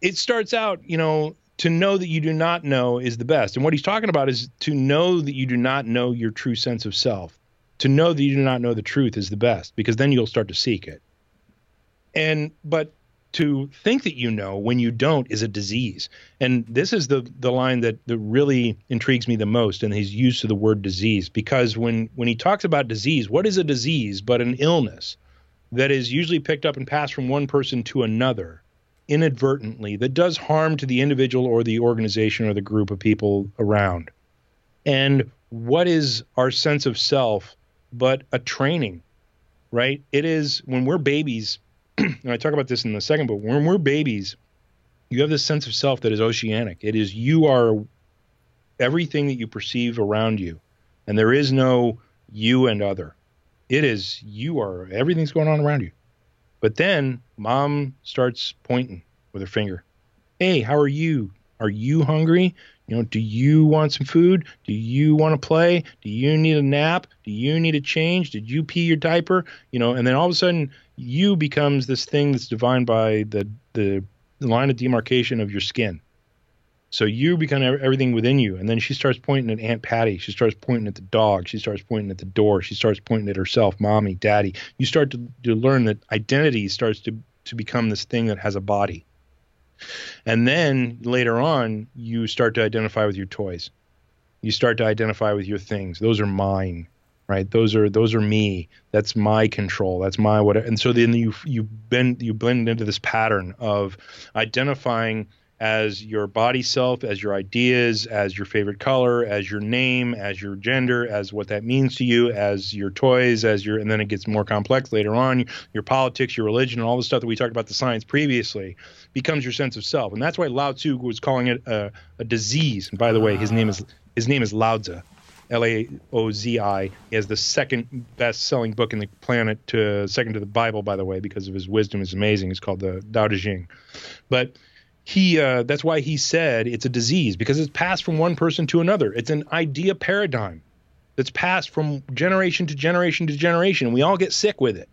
it starts out, you know, to know that you do not know is the best, and what he's talking about is to know that you do not know your true sense of self to know that you do not know the truth is the best because then you'll start to seek it. And but to think that you know when you don't is a disease. And this is the the line that, that really intrigues me the most and his use of the word disease because when when he talks about disease, what is a disease but an illness that is usually picked up and passed from one person to another inadvertently that does harm to the individual or the organization or the group of people around. And what is our sense of self but a training, right? It is when we're babies, and I talk about this in the second book, when we're babies, you have this sense of self that is oceanic. It is you are everything that you perceive around you, and there is no you and other. It is you are everything's going on around you. But then mom starts pointing with her finger. Hey, how are you? Are you hungry? You know, do you want some food? Do you want to play? Do you need a nap? Do you need a change? Did you pee your diaper? You know, and then all of a sudden you becomes this thing that's defined by the the, line of demarcation of your skin. So you become everything within you. And then she starts pointing at Aunt Patty. She starts pointing at the dog. She starts pointing at the door. She starts pointing at herself, mommy, daddy. You start to, to learn that identity starts to, to become this thing that has a body. And then later on, you start to identify with your toys. You start to identify with your things. Those are mine, right? Those are those are me. That's my control. That's my what. And so then you you bend you blend into this pattern of identifying as your body self, as your ideas, as your favorite color, as your name, as your gender, as what that means to you, as your toys, as your, and then it gets more complex later on. Your politics, your religion, and all the stuff that we talked about the science previously becomes your sense of self, and that's why Lao Tzu was calling it a, a disease. And by the way, his name is his name is Lao Tzu. L A O Z I. He has the second best-selling book in the planet, to second to the Bible, by the way, because of his wisdom is amazing. It's called the Tao Te Ching. But he uh, that's why he said it's a disease because it's passed from one person to another. It's an idea paradigm that's passed from generation to generation to generation. We all get sick with it.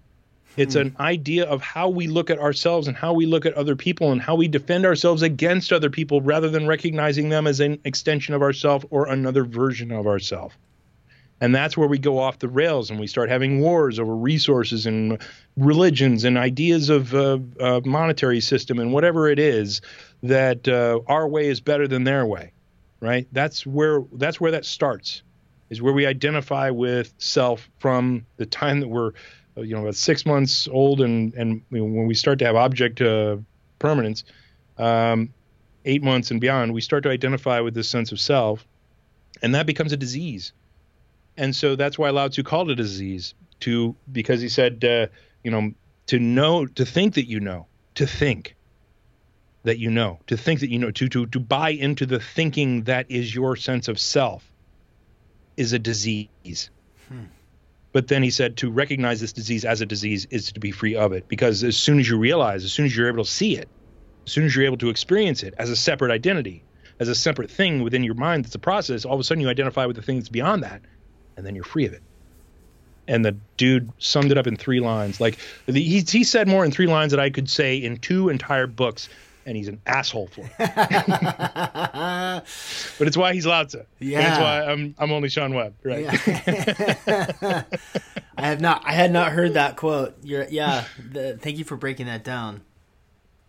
It's hmm. an idea of how we look at ourselves and how we look at other people and how we defend ourselves against other people rather than recognizing them as an extension of ourselves or another version of ourselves and that's where we go off the rails and we start having wars over resources and religions and ideas of uh, uh, monetary system and whatever it is that uh, our way is better than their way right? That's where that's where that starts is where we identify with self from the time that we're uh, you know about six months old and and when we start to have object uh, permanence um, eight months and beyond we start to identify with this sense of self. And that becomes a disease and so that's why Lao Tzu called it a disease to because he said, uh, you know, to know, to think that you know, to think that you know, to think that you know, to to to buy into the thinking that is your sense of self is a disease. Hmm. But then he said to recognize this disease as a disease is to be free of it because as soon as you realize, as soon as you're able to see it, as soon as you're able to experience it as a separate identity, as a separate thing within your mind that's a process, all of a sudden you identify with the thing that's beyond that and then you're free of it. And the dude summed it up in three lines. Like the, he, he said more in three lines that I could say in two entire books, and he's an asshole for it. but it's why he's Lao Tzu. Yeah. And it's why I'm I'm only Sean Webb, right? Yeah. I have not I had not heard that quote. You're yeah. The, thank you for breaking that down.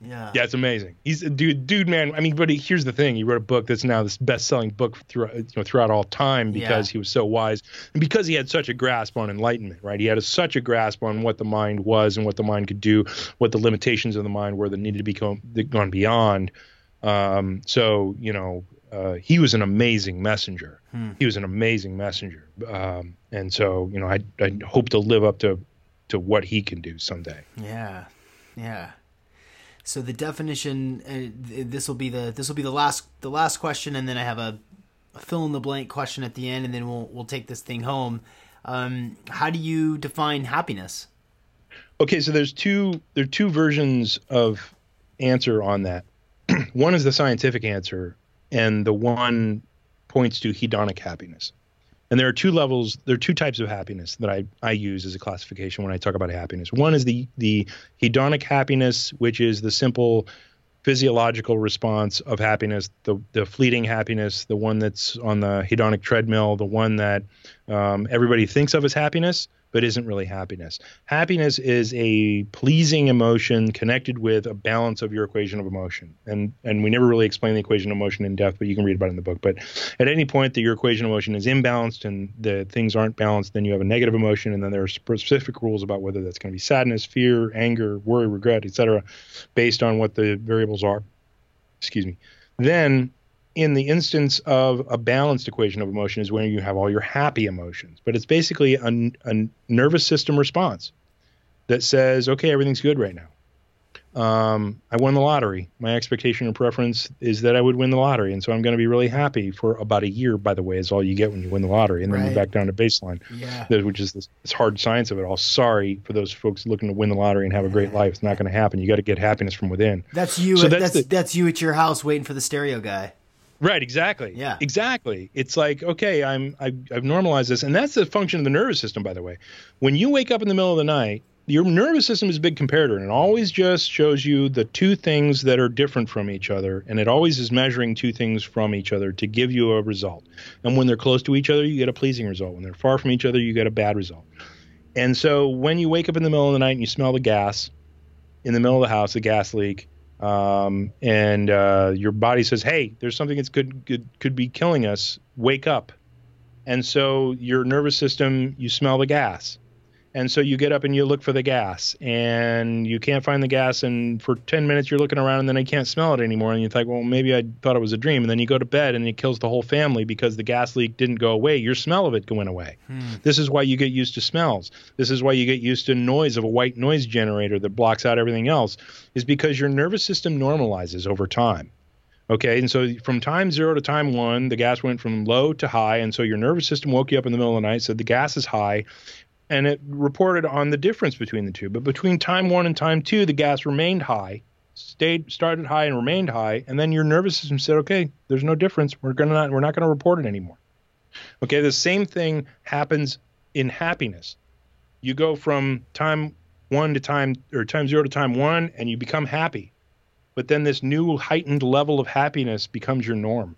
Yeah. Yeah, it's amazing. He's a dude, dude, man. I mean, but he, here's the thing: he wrote a book that's now this best-selling book throughout, you know, throughout all time because yeah. he was so wise and because he had such a grasp on enlightenment. Right? He had a, such a grasp on what the mind was and what the mind could do, what the limitations of the mind were that needed to be gone beyond. Um, so you know, uh, he was an amazing messenger. Hmm. He was an amazing messenger, um, and so you know, I I hope to live up to to what he can do someday. Yeah, yeah. So the definition. Uh, this will be the this will be the last the last question, and then I have a, a, fill in the blank question at the end, and then we'll we'll take this thing home. Um, how do you define happiness? Okay, so there's two there are two versions of answer on that. one is the scientific answer, and the one points to hedonic happiness. And there are two levels, there are two types of happiness that I, I use as a classification when I talk about happiness. One is the the hedonic happiness, which is the simple physiological response of happiness, the the fleeting happiness, the one that's on the hedonic treadmill, the one that um, everybody thinks of as happiness, but isn't really happiness. Happiness is a pleasing emotion connected with a balance of your equation of emotion. And and we never really explain the equation of emotion in depth, but you can read about it in the book. But at any point that your equation of emotion is imbalanced and the things aren't balanced, then you have a negative emotion, and then there are specific rules about whether that's going to be sadness, fear, anger, worry, regret, etc., based on what the variables are. Excuse me. Then in the instance of a balanced equation of emotion is when you have all your happy emotions, but it's basically a, a nervous system response that says, okay, everything's good right now. Um, I won the lottery. My expectation and preference is that I would win the lottery, and so I'm going to be really happy for about a year. By the way, is all you get when you win the lottery, and then right. you're back down to baseline, yeah. which is this, this, hard science of it all. Sorry for those folks looking to win the lottery and have a great life. It's not going to happen. You got to get happiness from within. That's you. So that's that's, the, that's you at your house waiting for the stereo guy. Right, exactly. Yeah. Exactly. It's like, okay, I'm I, I've normalized this. And that's the function of the nervous system, by the way. When you wake up in the middle of the night, your nervous system is a big comparator and it always just shows you the two things that are different from each other. And it always is measuring two things from each other to give you a result. And when they're close to each other, you get a pleasing result. When they're far from each other, you get a bad result. And so when you wake up in the middle of the night and you smell the gas in the middle of the house, the gas leak, um, and uh, your body says, "Hey, there's something that's could could could be killing us. Wake up!" And so your nervous system, you smell the gas, and so you get up and you look for the gas, and you can't find the gas, and for ten minutes you're looking around, and then you can't smell it anymore, and you think, "Well, maybe I thought it was a dream," and then you go to bed, and it kills the whole family because the gas leak didn't go away. Your smell of it went away. Hmm. This is why you get used to smells. This is why you get used to noise of a white noise generator that blocks out everything else, is because your nervous system normalizes over time. Okay, and so from time zero to time one, the gas went from low to high, and so your nervous system woke you up in the middle of the night, said the gas is high, and it reported on the difference between the two. But between time one and time two, the gas remained high, stayed started high and remained high, and then your nervous system said, okay, there's no difference. We're gonna not we're not gonna report it anymore. Okay, the same thing happens in happiness. You go from time one to time or time zero to time one, and you become happy. But then this new heightened level of happiness becomes your norm,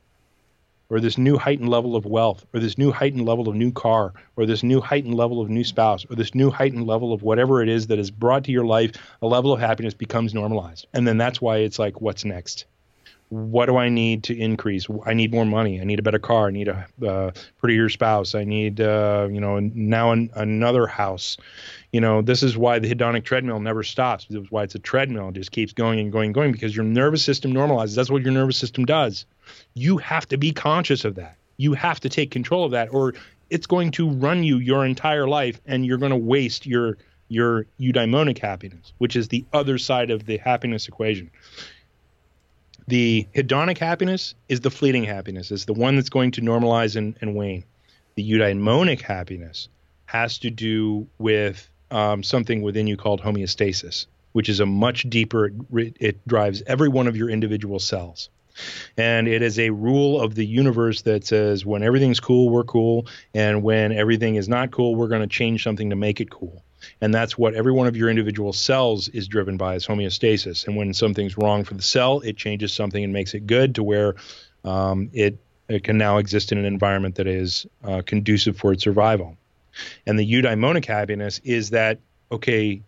or this new heightened level of wealth, or this new heightened level of new car, or this new heightened level of new spouse, or this new heightened level of whatever it is that is brought to your life, a level of happiness becomes normalized. And then that's why it's like, what's next? What do I need to increase? I need more money. I need a better car. I need a uh, prettier spouse. I need, uh, you know, now an, another house. You know, this is why the hedonic treadmill never stops. This is why it's a treadmill. It just keeps going and going and going because your nervous system normalizes. That's what your nervous system does. You have to be conscious of that. You have to take control of that, or it's going to run you your entire life, and you're going to waste your your eudaimonic happiness, which is the other side of the happiness equation the hedonic happiness is the fleeting happiness. It's the one that's going to normalize and, and wane. The eudaimonic happiness has to do with um, something within you called homeostasis, which is a much deeper, it, it drives every one of your individual cells. And it is a rule of the universe that says when everything's cool, we're cool. And when everything is not cool, we're going to change something to make it cool and that's what every one of your individual cells is driven by is homeostasis. And when something's wrong for the cell it changes something and makes it good to where um, it, it can now exist in an environment that is uh, conducive for its survival. And the eudaimonic happiness is that okay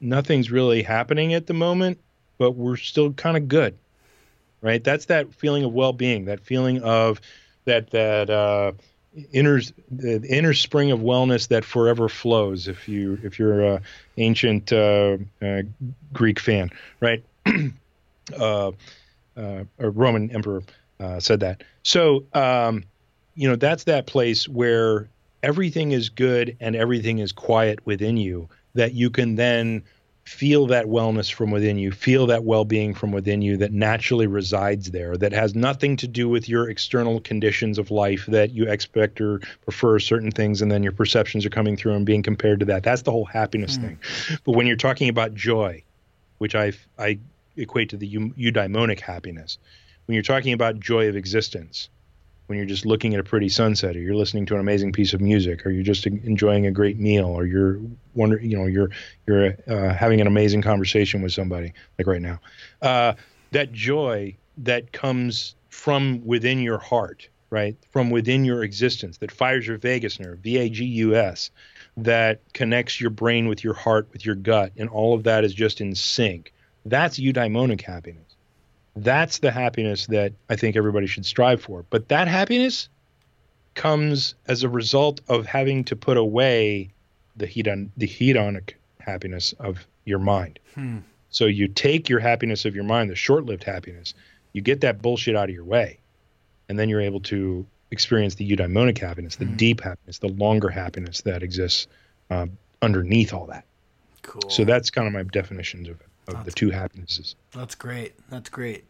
nothing's really happening at the moment but we're still kind of good right? That's that feeling of well-being that feeling of that that uh, inner the inner spring of wellness that forever flows. If you if you're a ancient uh, uh, Greek fan, right? uh, a Roman emperor uh, said that. So um, you know that's that place where everything is good and everything is quiet within you that you can then feel that wellness from within you, feel that well being from within you that naturally resides there, that has nothing to do with your external conditions of life that you expect or prefer certain things, and then your perceptions are coming through and being compared to that. That's the whole happiness mm. thing. But when you're talking about joy, which I, I equate to the eudaimonic happiness, when you're talking about joy of existence, when you're just looking at a pretty sunset or you're listening to an amazing piece of music or you're just enjoying a great meal or you're wonder you know you're you're uh, having an amazing conversation with somebody like right now uh, that joy that comes from within your heart right? From within your existence that fires your vagus nerve v-a-g-u-s that connects your brain with your heart with your gut and all of that is just in sync. That's eudaimonic happiness that's the happiness that I think everybody should strive for. But that happiness comes as a result of having to put away the hedon the hedonic happiness of your mind. Hmm. So you take your happiness of your mind, the short-lived happiness, you get that bullshit out of your way, and then you're able to experience the eudaimonic happiness, the hmm. deep happiness, the longer happiness that exists um, underneath all that. Cool. So that's kind of my definitions of it of that's, the two happinesses. That's great. That's great.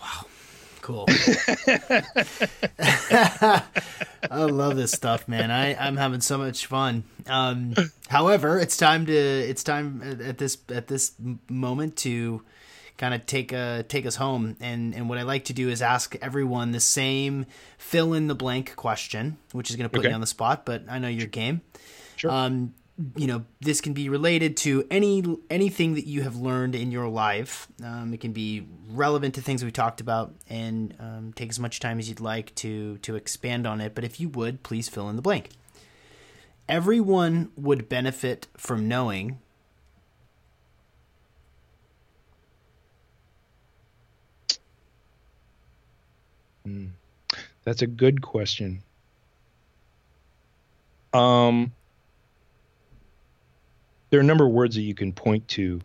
Wow. Cool. I love this stuff, man. I, I'm having so much fun. Um, however, it's time to it's time at this at this moment to kind of take a take us home. And and what I like to do is ask everyone the same fill in the blank question, which is going to put okay. me on the spot, but I know your game. Sure. Um, you know this can be related to any anything that you have learned in your life. Um, it can be relevant to things we talked about and um, take as much time as you'd like to to expand on it. But if you would please fill in the blank. Everyone would benefit from knowing mm. that's a good question. Um there are a number of words that you can point to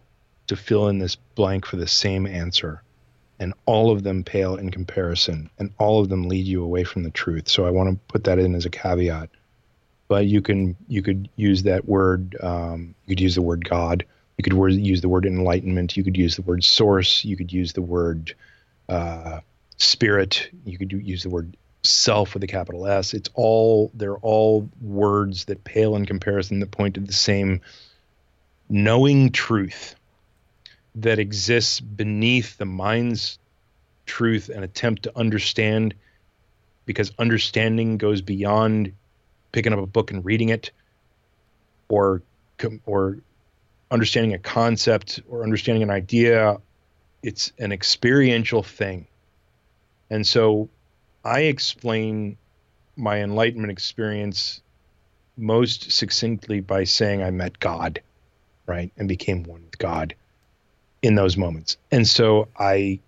to fill in this blank for the same answer, and all of them pale in comparison, and all of them lead you away from the truth. So I want to put that in as a caveat. But you can you could use that word. Um, you could use the word God. You could word, use the word enlightenment. You could use the word source. You could use the word uh, spirit. You could use the word self with a capital S. It's all they're all words that pale in comparison that point to the same knowing truth that exists beneath the mind's truth and attempt to understand because understanding goes beyond picking up a book and reading it or or understanding a concept or understanding an idea. It's an experiential thing. And so I explain my enlightenment experience most succinctly by saying I met God, right, and became one with God in those moments. And so I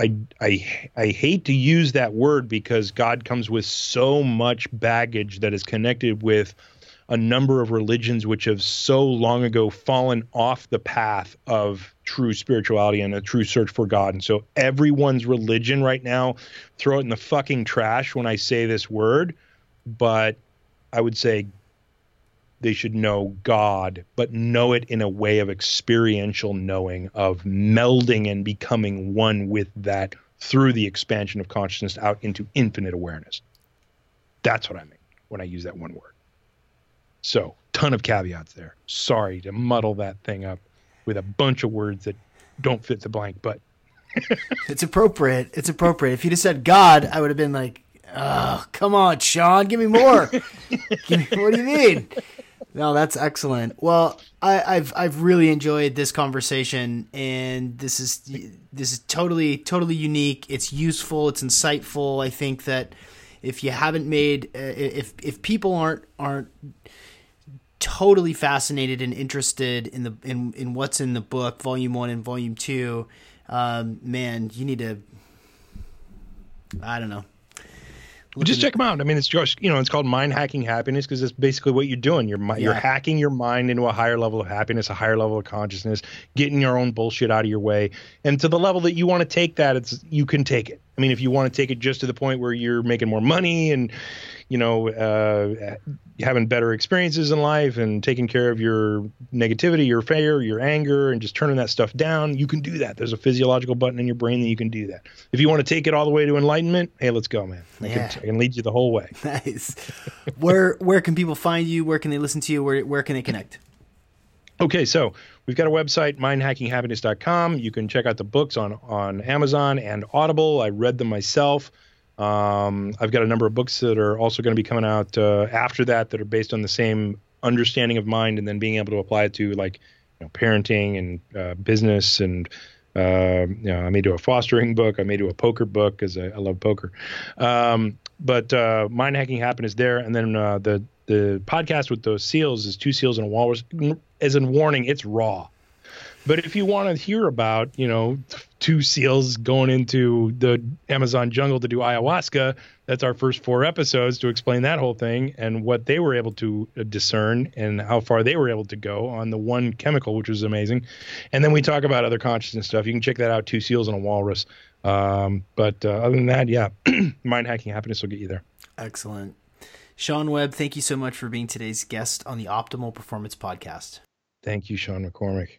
I I I hate to use that word because God comes with so much baggage that is connected with a number of religions which have so long ago fallen off the path of true spirituality and a true search for God. And so everyone's religion right now, throw it in the fucking trash when I say this word, but I would say they should know God, but know it in a way of experiential knowing, of melding and becoming one with that through the expansion of consciousness out into infinite awareness. That's what I mean when I use that one word. So, ton of caveats there. Sorry to muddle that thing up with a bunch of words that don't fit the blank, but it's appropriate. It's appropriate. If you'd have said God, I would have been like, "Oh, come on, Sean, give me more." give me, what do you mean? No, that's excellent. Well, I, have I've really enjoyed this conversation, and this is this is totally totally unique. It's useful. It's insightful. I think that if you haven't made uh, if if people aren't aren't totally fascinated and interested in the in in what's in the book, volume one and volume two, um, man, you need to. I don't know. Just check them out. I mean, it's just you know, it's called mind hacking happiness because it's basically what you're doing. You're yeah. you're hacking your mind into a higher level of happiness, a higher level of consciousness, getting your own bullshit out of your way, and to the level that you want to take that, it's you can take it. I mean, if you want to take it just to the point where you're making more money and you know, uh, having better experiences in life and taking care of your negativity, your fear, your anger, and just turning that stuff down, you can do that. There's a physiological button in your brain that you can do that. If you want to take it all the way to enlightenment, hey, let's go, man. I, yeah. can, I can lead you the whole way. Nice. where where can people find you? Where can they listen to you? Where where can they connect? Okay, so we've got a website, mindhackinghappiness.com. You can check out the books on on Amazon and Audible. I read them myself. Um, I've got a number of books that are also going to be coming out uh, after that that are based on the same understanding of mind and then being able to apply it to like you know, parenting and uh, business and uh, you know, I may do a fostering book. I may do a poker book because I, I, love poker. Um, but uh, mind hacking happiness there, and then uh, the the podcast with those seals is two seals and a walrus. As in warning, it's raw. But if you want to hear about, you know, two seals going into the Amazon jungle to do ayahuasca, that's our first four episodes to explain that whole thing and what they were able to uh, discern and how far they were able to go on the one chemical, which was amazing. And then we talk about other consciousness stuff. You can check that out, Two Seals and a Walrus. Um, but uh, other than that, yeah, mind hacking happiness will get you there. Excellent. Sean Webb, thank you so much for being today's guest on the Optimal Performance Podcast. Thank you, Sean McCormick.